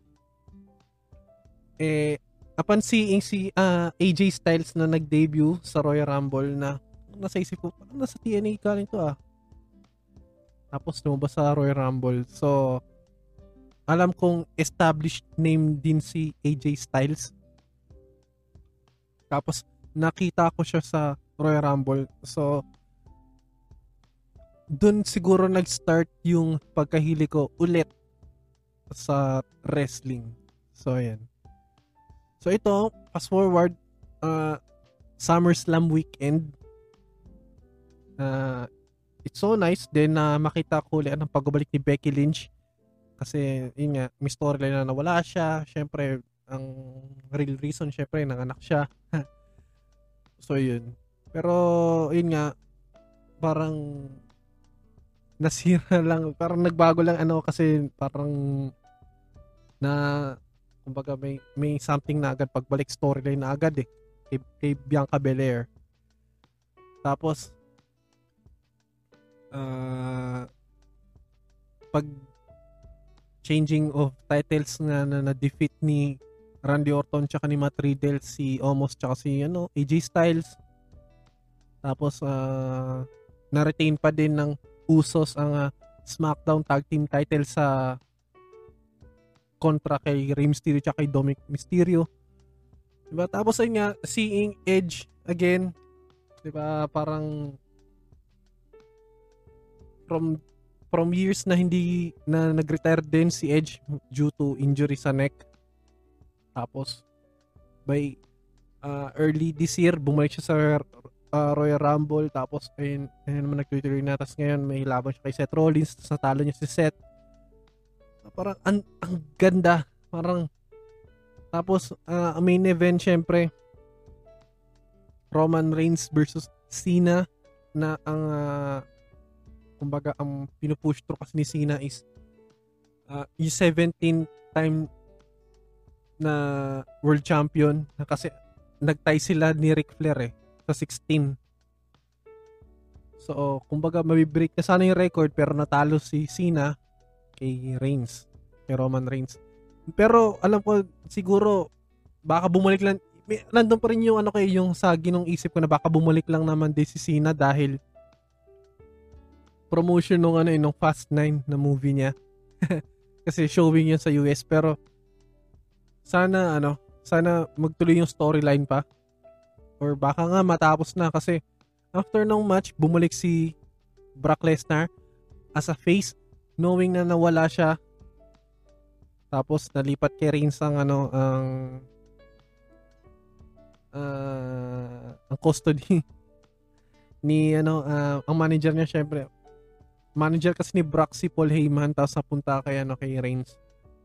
eh, upon seeing si uh, ah, AJ Styles na nag-debut sa Royal Rumble na nasa isip ko, parang nasa TNA galing to ah. Tapos lumabas sa Royal Rumble. So, alam kong established name din si AJ Styles. Tapos, nakita ko siya sa Royal Rumble. So, dun siguro nag-start yung pagkahili ko ulit sa wrestling. So, ayan. So, ito, fast forward, uh, SummerSlam weekend. Uh, it's so nice din na makita ko ulit ang pagbabalik ni Becky Lynch. Kasi, yun nga, may storyline na nawala siya. Siyempre, ang real reason, syempre, nanganak siya. <laughs> So, yun. Pero, yun nga, parang nasira <laughs> lang. Parang nagbago lang ano kasi parang na kumbaga may may something na agad pagbalik storyline na agad eh kay, kay Bianca Belair. Tapos uh, pag changing of titles na na, na defeat ni Randy Orton tsaka ni Matt Riddle, si Omos tsaka si ano, AJ Styles. Tapos uh, na-retain pa din ng Usos ang uh, SmackDown Tag Team title sa kontra kay Rey Mysterio tsaka kay Dominic Mysterio. Diba? Tapos ayun nga, seeing Edge again, diba, parang from from years na hindi na nag-retire din si Edge due to injury sa neck tapos, by uh, early this year, bumalik siya sa uh, Royal Rumble. Tapos, ayun, ayun naman nagtutuloy na. Tapos ngayon, may laban siya kay Seth Rollins. Tapos natalo niya si Seth. Parang, ang, ang ganda. Parang, tapos, uh, main event, syempre, Roman Reigns versus Cena na ang uh, kumbaga ang pinupush through kasi ni Cena is uh, yung 17 time na world champion na kasi nagtay sila ni Ric Flair eh sa 16. So, kumbaga mabibreak na sana yung record pero natalo si Cena kay Reigns, kay Roman Reigns. Pero alam ko siguro baka bumalik lang may, nandun pa rin yung ano kay yung sa ginong isip ko na baka bumalik lang naman din si Cena dahil promotion nung ano nung Fast 9 na movie niya. <laughs> Kasi showing yun sa US pero sana ano, sana magtuloy yung storyline pa. Or baka nga matapos na kasi after ng match, bumalik si Brock Lesnar as a face knowing na nawala siya. Tapos nalipat kay Reigns ang ano ang uh, ang custody <laughs> ni ano uh, ang manager niya syempre manager kasi ni Brock si Paul Heyman tapos napunta kay ano kay Reigns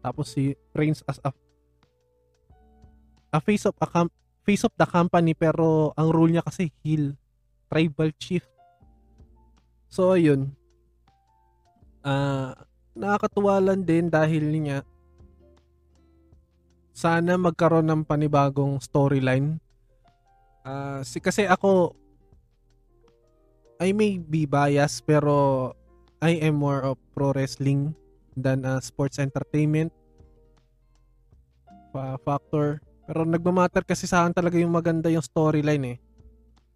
tapos si Reigns as a a face of a com- face of the company pero ang role niya kasi heel. Tribal chief. So ayun. Uh, nakakatuwa lang din dahil niya sana magkaroon ng panibagong storyline. Uh, si kasi ako I may be biased pero I am more of pro wrestling than uh, sports entertainment. Fa- factor. Pero nagmamatter kasi sa akin talaga yung maganda yung storyline eh.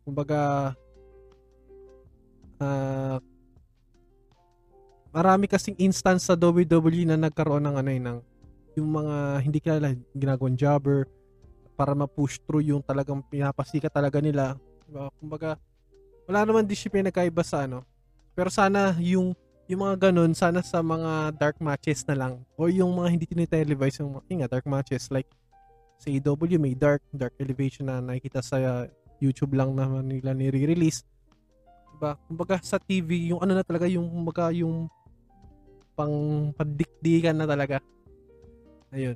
Kumbaga, uh, marami kasing instance sa WWE na nagkaroon ng ano eh, ng yung mga hindi kilala ginagawang jobber para ma-push through yung talagang pinapasika talaga nila. Diba? Kumbaga, wala naman discipline nagkaiba sa ano, pero sana yung yung mga ganun, sana sa mga dark matches na lang. O yung mga hindi tinitelevise yung, nga, dark matches. Like, sa AEW may dark, dark elevation na nakikita sa uh, YouTube lang naman nila nire-release. Diba? Kumbaga sa TV, yung ano na talaga, yung kumbaga yung pang padikdikan na talaga. Ayun.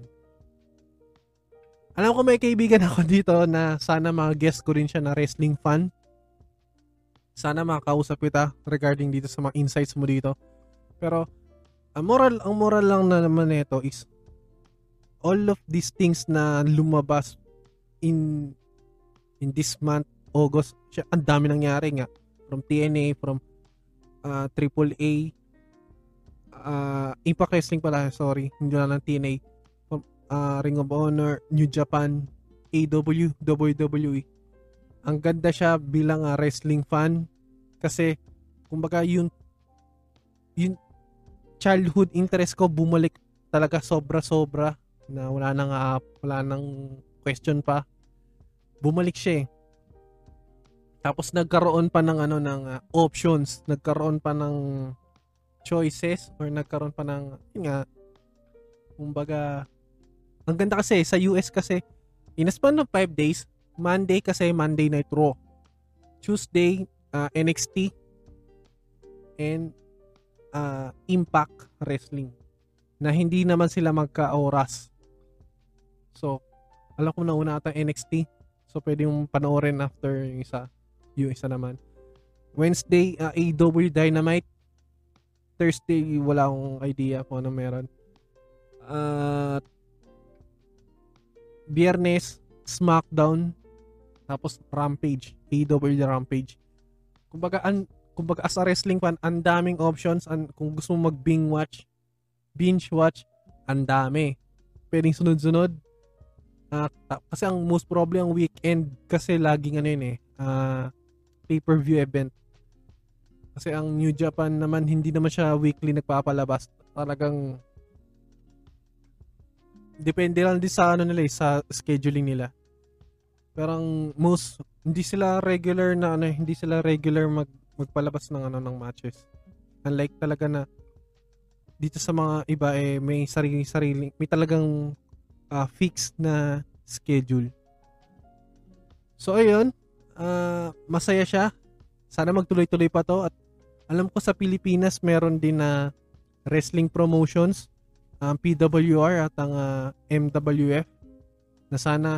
Alam ko may kaibigan <laughs> ako dito na sana mga guest ko rin siya na wrestling fan sana makakausap kita regarding dito sa mga insights mo dito. Pero ang moral ang moral lang na naman nito is all of these things na lumabas in in this month August, siya, ang dami nangyari nga. From TNA, from uh, AAA, uh, Impact Wrestling pala, sorry, hindi na lang TNA, from uh, Ring of Honor, New Japan, AW, WWE ang ganda siya bilang uh, wrestling fan. Kasi kumbaga yun yun childhood interest ko bumalik talaga sobra-sobra na wala nang uh, wala nang question pa. Bumalik siya eh. Tapos nagkaroon pa ng ano ng uh, options, nagkaroon pa ng choices or nagkaroon pa ng yun nga kumbaga ang ganda kasi sa US kasi in a span of 5 days Monday kasi Monday Night Raw. Tuesday uh, NXT and uh, Impact Wrestling na hindi naman sila magka-oras. So, alam ko na una ata NXT. So, pwede mong panoorin after yung isa. Yung isa naman. Wednesday, uh, AEW Dynamite. Thursday, wala akong idea kung ano meron. Uh, Biyernes, SmackDown. Tapos Rampage. AEW Rampage. Kumbaga, an, kumbaga as a wrestling fan, ang daming options. An, kung gusto mo mag-bing watch, binge watch, ang dami. Pwedeng sunod-sunod. Uh, kasi ang most probably ang weekend kasi laging ano yun eh, uh, pay-per-view event. Kasi ang New Japan naman hindi naman siya weekly nagpapalabas. Talagang depende lang din sa ano nila eh, sa scheduling nila. Parang most hindi sila regular na ano, hindi sila regular mag magpalabas ng ano ng matches. Unlike talaga na dito sa mga iba eh may sarili sarili may talagang uh, fixed na schedule. So ayun, uh, masaya siya. Sana magtuloy-tuloy pa to. At alam ko sa Pilipinas meron din na wrestling promotions. Ang um, PWR at ang uh, MWF na sana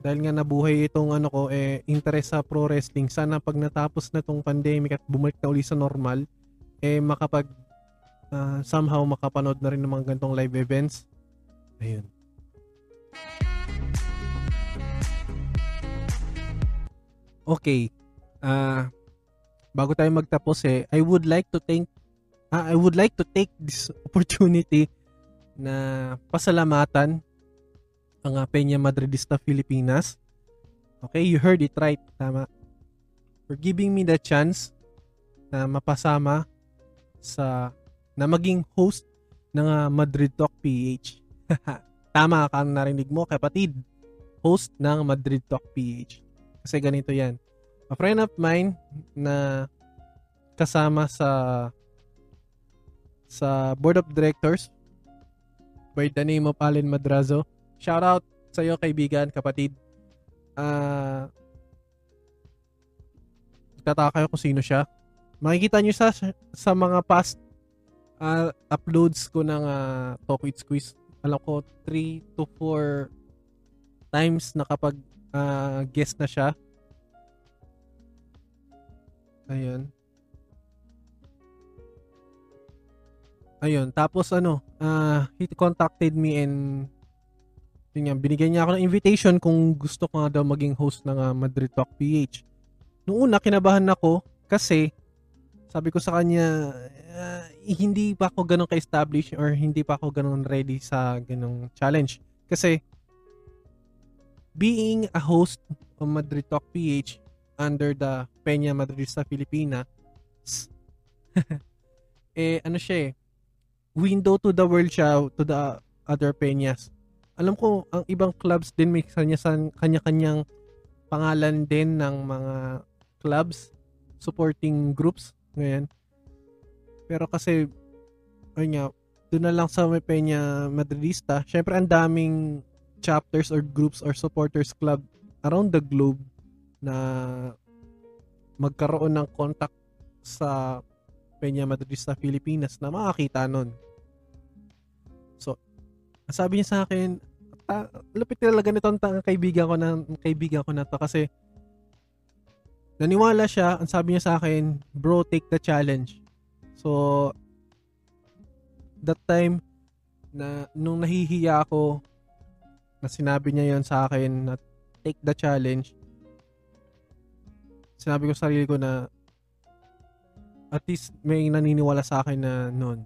dahil nga nabuhay itong ano ko eh interest sa pro wrestling sana pag natapos na tong pandemic at bumalik na uli sa normal eh makapag uh, somehow makapanood na rin ng mga gantong live events. Ayun okay uh, bago tayo magtapos eh I would like to thank uh, I would like to take this <laughs> opportunity na pasalamatan ang uh, Peña Madridista Filipinas. Okay, you heard it right. Tama. For giving me the chance na mapasama sa na maging host ng uh, Madrid Talk PH. <laughs> Tama ka narinig mo, kapatid. Host ng Madrid Talk PH. Kasi ganito yan. a friend of mine na kasama sa sa board of directors by the name of Allen Madrazo. Shout out sa iyo kaibigan, kapatid. Ah uh, tataka kayo kung sino siya. Makikita niyo sa sa mga past uh, uploads ko ng uh, Talk with Squeeze. Alam ko 3 to 4 times nakapag uh, guest na siya. Ayun. Ayun. Tapos ano, uh, he contacted me and yun nga, binigyan niya ako ng invitation kung gusto ko nga daw maging host ng uh, Madrid Talk PH. Noong una, kinabahan ako kasi sabi ko sa kanya, uh, hindi pa ako ganun ka-establish or hindi pa ako ganun ready sa ganung challenge. Kasi being a host of Madrid Talk PH under the Peña Madridista Filipina <laughs> eh ano siya eh window to the world siya to the other Peñas. Alam ko ang ibang clubs din may kanya kanya-kanyang pangalan din ng mga clubs supporting groups ngayon. Pero kasi ayun nga doon na lang sa may Peña Madridista. Syempre ang daming chapters or groups or supporters club around the globe na magkaroon ng contact sa Peña Madrid sa Pilipinas na makakita nun. So, sabi niya sa akin, ta, lupit talaga nito ang kaibigan ko na kaibigan ko na to kasi naniwala siya, ang sabi niya sa akin, bro, take the challenge. So, that time, na nung nahihiya ako, na sinabi niya yon sa akin na take the challenge, sinabi ko sa sarili ko na at least may naniniwala sa akin na noon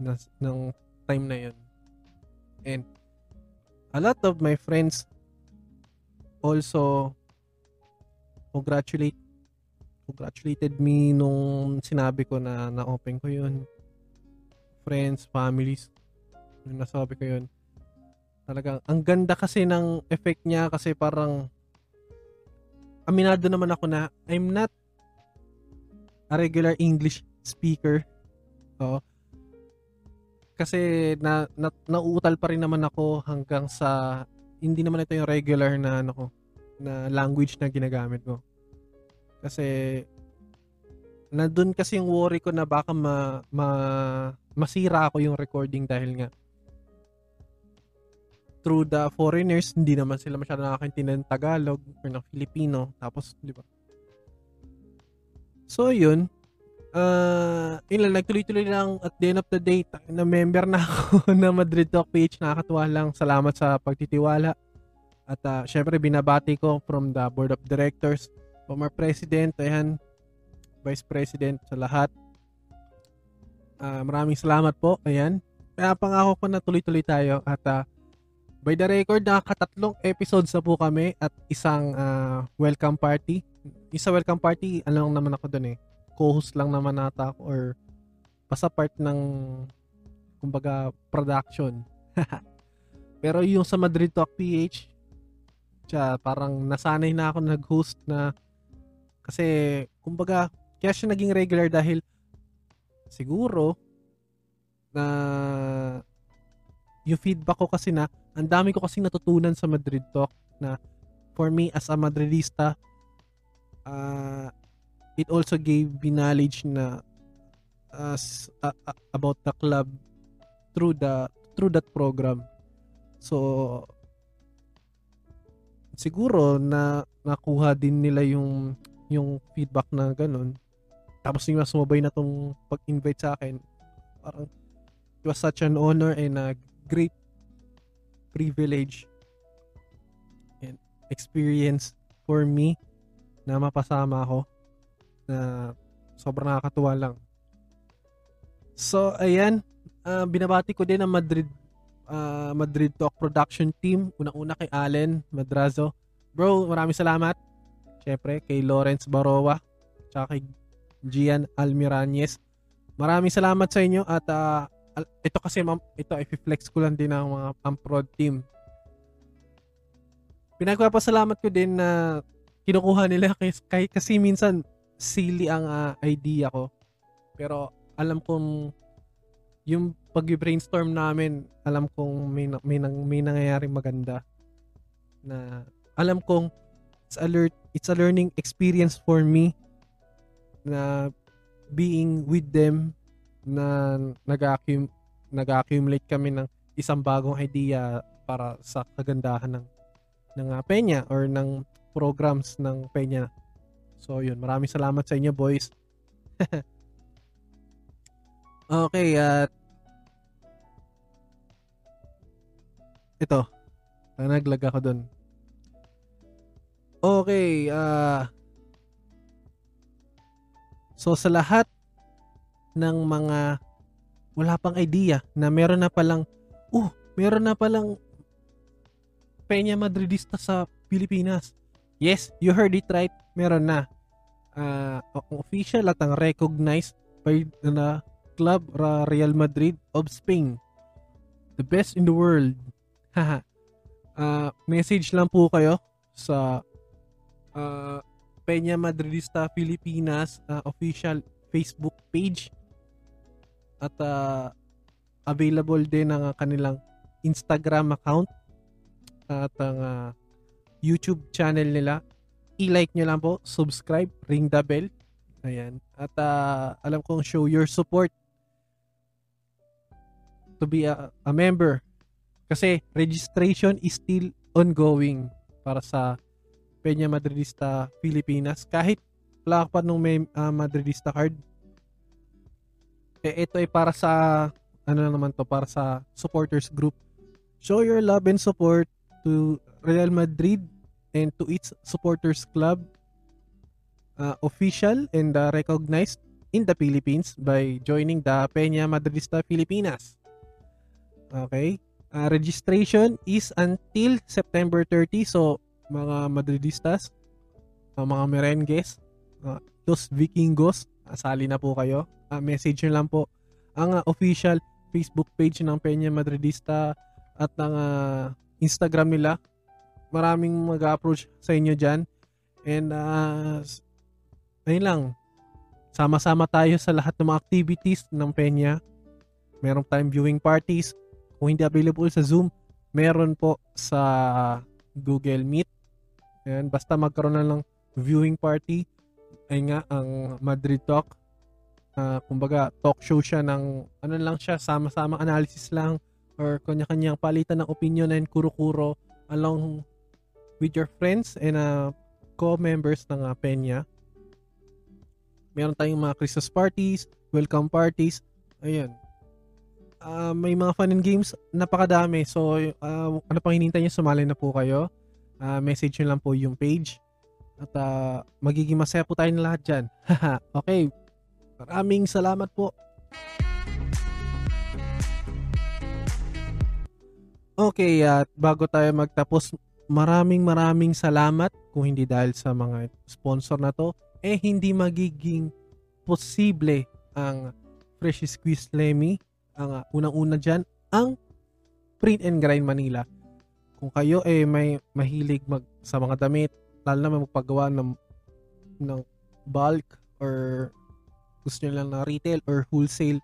na, ng time na yun. And a lot of my friends also congratulate congratulated me nung sinabi ko na na-open ko yun. Friends, families, nung nasabi ko yun. Talagang, ang ganda kasi ng effect niya kasi parang aminado naman ako na I'm not a regular English speaker. So, kasi na, na nauutal pa rin naman ako hanggang sa hindi naman ito yung regular na ano ko na language na ginagamit ko. Kasi nandun kasi yung worry ko na baka ma, ma masira ako yung recording dahil nga through the foreigners, hindi naman sila masyado nakakaintindi ng Tagalog or ng Filipino. Tapos, di ba? So, yun. Uh, yun lang, nagtuloy-tuloy lang at the end of the day, na member na ako <laughs> na Madrid Talk page. Nakakatuwa lang. Salamat sa pagtitiwala. At uh, syempre, binabati ko from the board of directors, former president, ayan, vice president, sa lahat. Uh, maraming salamat po. Ayan. Kaya pangako ko na tuloy-tuloy tayo at uh, By the record, nakakatatlong episodes na po kami at isang uh, welcome party. Isa welcome party, ano lang naman ako doon eh. Co-host lang naman nata ako or basta part ng kumbaga production. <laughs> Pero yung sa Madrid Talk PH, siya, parang nasanay na ako nag-host na kasi kumbaga kaya siya naging regular dahil siguro na yung feedback ko kasi na ang dami ko kasing natutunan sa Madrid Talk na for me as a Madridista uh, it also gave me knowledge na as uh, uh, about the club through the through that program. So siguro na nakuha din nila yung yung feedback na ganun. Tapos yung sumabay na tong pag-invite sa akin parang it was such an honor and a great privilege and experience for me na mapasama ako na sobrang nakakatuwa lang. So, ayan, uh, binabati ko din ang Madrid uh, Madrid Talk production team. Unang-una kay Allen Madrazo. Bro, maraming salamat. Siyempre, kay Lawrence Barowa, tsaka kay Gian Almiranez. Maraming salamat sa inyo at uh, ito kasi ma'am, ito i-flex ko lang din ang mga ang prod team. Pinagpapasalamat ko din na kinukuha nila <laughs> kasi, kasi minsan silly ang uh, idea ko. Pero alam kong yung pag-brainstorm namin, alam kong may, may, may nangyayaring maganda na alam kong it's a, lear, it's a learning experience for me na being with them na nag-accum- nag-accumulate kami ng isang bagong idea para sa kagandahan ng ng uh, Penya or ng programs ng Penya. So yun, maraming salamat sa inyo boys. <laughs> okay, at uh, ito, naglag ako dun. Okay, ah uh, So sa lahat ng mga wala pang idea na meron na palang uh, meron na palang Peña Madridista sa Pilipinas. Yes, you heard it right. Meron na. Uh, official at ang recognized by the club Real Madrid of Spain. The best in the world. <laughs> Haha. uh, message lang po kayo sa uh, Peña Madridista Pilipinas uh, official Facebook page at uh, available din ang kanilang Instagram account at ang uh, YouTube channel nila. I-like nyo lang po, subscribe, ring the bell. Ayan. At uh, alam kong show your support to be a, a member. Kasi registration is still ongoing para sa Peña Madridista Pilipinas. Kahit wala pa nung may uh, Madridista card. Eh, ito ay para sa ano naman to para sa supporters group. Show your love and support to Real Madrid and to its supporters club uh, official and uh, recognized in the Philippines by joining the Peña Madridista Filipinas. Okay? Uh, registration is until September 30 so mga Madridistas, uh, mga merengues, uh, Los Vikingos, asali na po kayo. Uh, message nyo lang po ang uh, official Facebook page ng Peña Madridista at ang uh, Instagram nila. Maraming mag-approach sa inyo dyan. And uh, ayun lang, sama-sama tayo sa lahat ng mga activities ng Peña. Meron tayong viewing parties. Kung hindi available sa Zoom, meron po sa Google Meet. Ayan, basta magkaroon na lang viewing party. Ay nga, ang Madrid Talk. Uh, kumbaga, talk show siya ng, ano lang siya, sama-sama analysis lang or kanya-kanyang palitan ng opinion and kuro-kuro along with your friends and uh, co-members ng uh, Penya. Meron tayong mga Christmas parties, welcome parties. Ayan. Uh, may mga fun and games, napakadami. So, uh, ano pang hinintay nyo, sumali na po kayo. Uh, message nyo lang po yung page. At uh, magiging masaya po tayo lahat dyan. okay. Maraming salamat po. Okay, at bago tayo magtapos, maraming maraming salamat kung hindi dahil sa mga sponsor na to, eh hindi magiging posible ang Fresh Squeeze Lemmy ang uh, unang-una dyan, ang Print and Grind Manila. Kung kayo eh may mahilig mag sa mga damit, lalo na magpagawa ng ng bulk or gusto nyo lang na retail or wholesale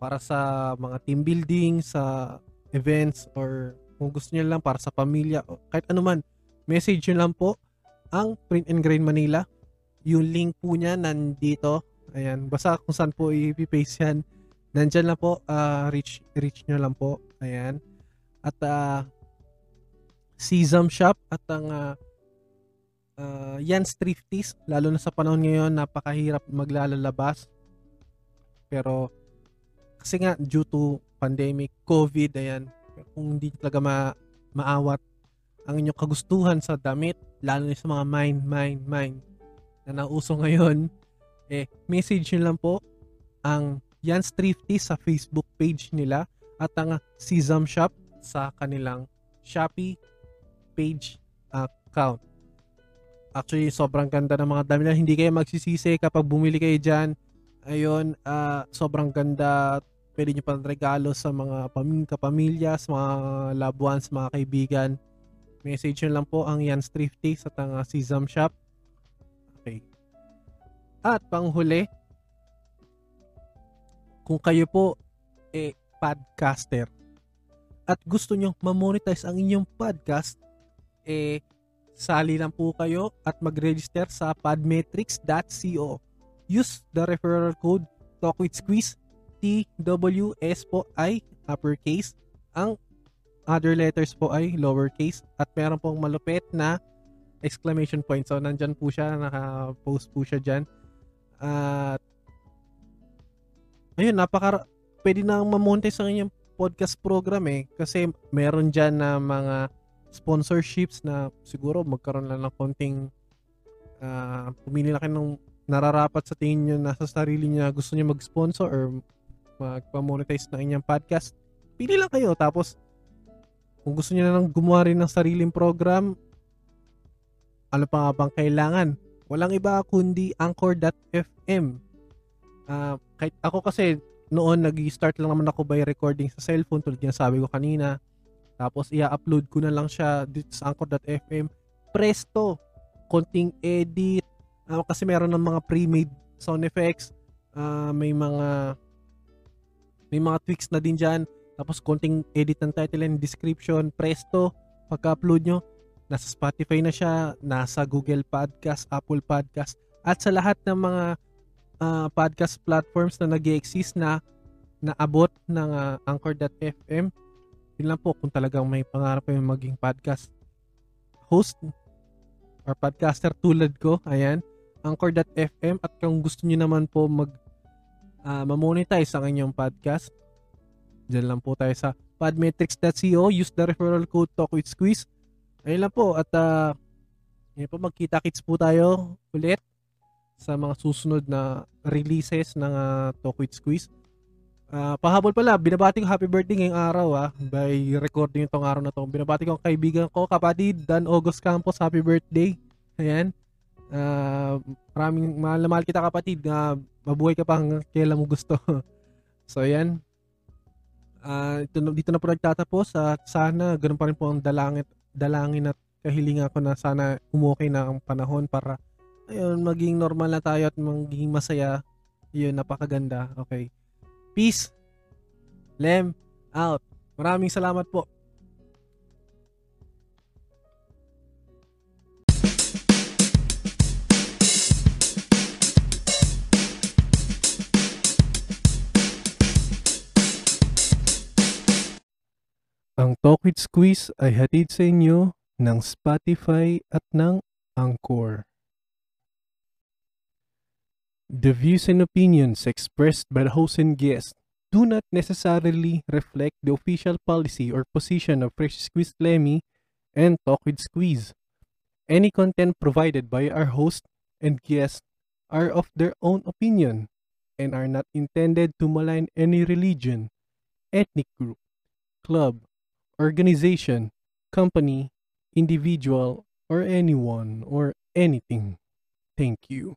para sa mga team building, sa events or kung gusto niyo lang para sa pamilya o kahit ano man, message nyo lang po ang Print and Grind Manila. Yung link po niya nandito. Ayan, basta kung saan po i-paste yan Nandyan lang po, uh, reach, reach nyo lang po. Ayan. At uh, Sesam Shop at ang uh, uh, yan Thrifties, lalo na sa panahon ngayon, napakahirap maglalabas. Pero kasi nga due to pandemic, COVID, ayan, kung hindi talaga ma maawat ang inyong kagustuhan sa damit, lalo na sa mga mine, mine, mine na nauso ngayon, <laughs> eh, message nyo lang po ang yan Thrifty sa Facebook page nila at ang Sesam Shop sa kanilang Shopee page account. Actually, sobrang ganda ng mga dami na hindi kayo magsisisi kapag bumili kayo dyan. Ayun, uh, sobrang ganda. Pwede nyo pang regalo sa mga pamilya, kapamilya, sa mga loved ones, mga kaibigan. Message nyo lang po ang Yan Thrifty sa tanga si Zam Shop. Okay. At panghuli, kung kayo po eh podcaster at gusto nyo ma-monetize ang inyong podcast, eh sali lang po kayo at mag-register sa podmetrics.co. Use the referral code TalkWithSqueeze TWS po ay uppercase. Ang other letters po ay lowercase at meron pong malupit na exclamation point. So, nandyan po siya, naka-post po siya dyan. At, ayun, napaka, pwede na ma-monetize ang inyong podcast program eh. Kasi meron dyan na mga sponsorships na siguro magkaroon lang ng konting uh, pumili na kayo ng nararapat sa tingin nyo na sa sarili niya gusto niya mag-sponsor or magpa-monetize ng inyong podcast. Pili lang kayo. Tapos, kung gusto niyo na lang gumawa rin ng sariling program, ano pa nga bang kailangan? Walang iba kundi Anchor.fm. Uh, kahit ako kasi noon nag-start lang naman ako by recording sa cellphone tulad ng sabi ko kanina. Tapos i-upload ko na lang siya dito sa Anchor.fm. Presto! Konting edit. Uh, kasi meron ng mga pre-made sound effects. Uh, may mga may mga tweaks na din dyan. Tapos konting edit ng title and description. Presto, pagka-upload nyo, nasa Spotify na siya, nasa Google Podcast, Apple Podcast, at sa lahat ng mga uh, podcast platforms na nag exist na naabot ng uh, Anchor.fm. Yun lang po kung talagang may pangarap kayo maging podcast host or podcaster tulad ko. Ayan, Anchor.fm at kung gusto niyo naman po mag uh, ma-monetize ang inyong podcast, dyan lang po tayo sa podmetrics.co. Use the referral code TalkWithSqueeze. Ayun lang po. At uh, yun po, magkita-kits po tayo ulit sa mga susunod na releases ng uh, Talk with Squeeze. Uh, pahabol pala, binabati ko happy birthday ngayong araw ah, by recording itong araw na to. Binabati ko ang kaibigan ko, kapatid, Dan August Campos, happy birthday. Ayan. Uh, maraming mahal na mahal kita kapatid. Uh, mabuhay ka pa hanggang kailan mo gusto. <laughs> so ayan. Uh, ito, dito na po nagtatapos at sana ganun pa rin po ang dalangin, dalangin at kahilingan ko na sana umukay na ang panahon para ayun, maging normal na tayo at maging masaya. Yun, napakaganda. Okay. Peace. Lem, out. Maraming salamat po. Ang Talk with Squeeze ay hatid sa inyo ng Spotify at ng Anchor. The views and opinions expressed by the host and guest do not necessarily reflect the official policy or position of Fresh Squeeze Lemmy and Talk with Squeeze. Any content provided by our host and guest are of their own opinion and are not intended to malign any religion, ethnic group, club, organization, company, individual, or anyone or anything. Thank you.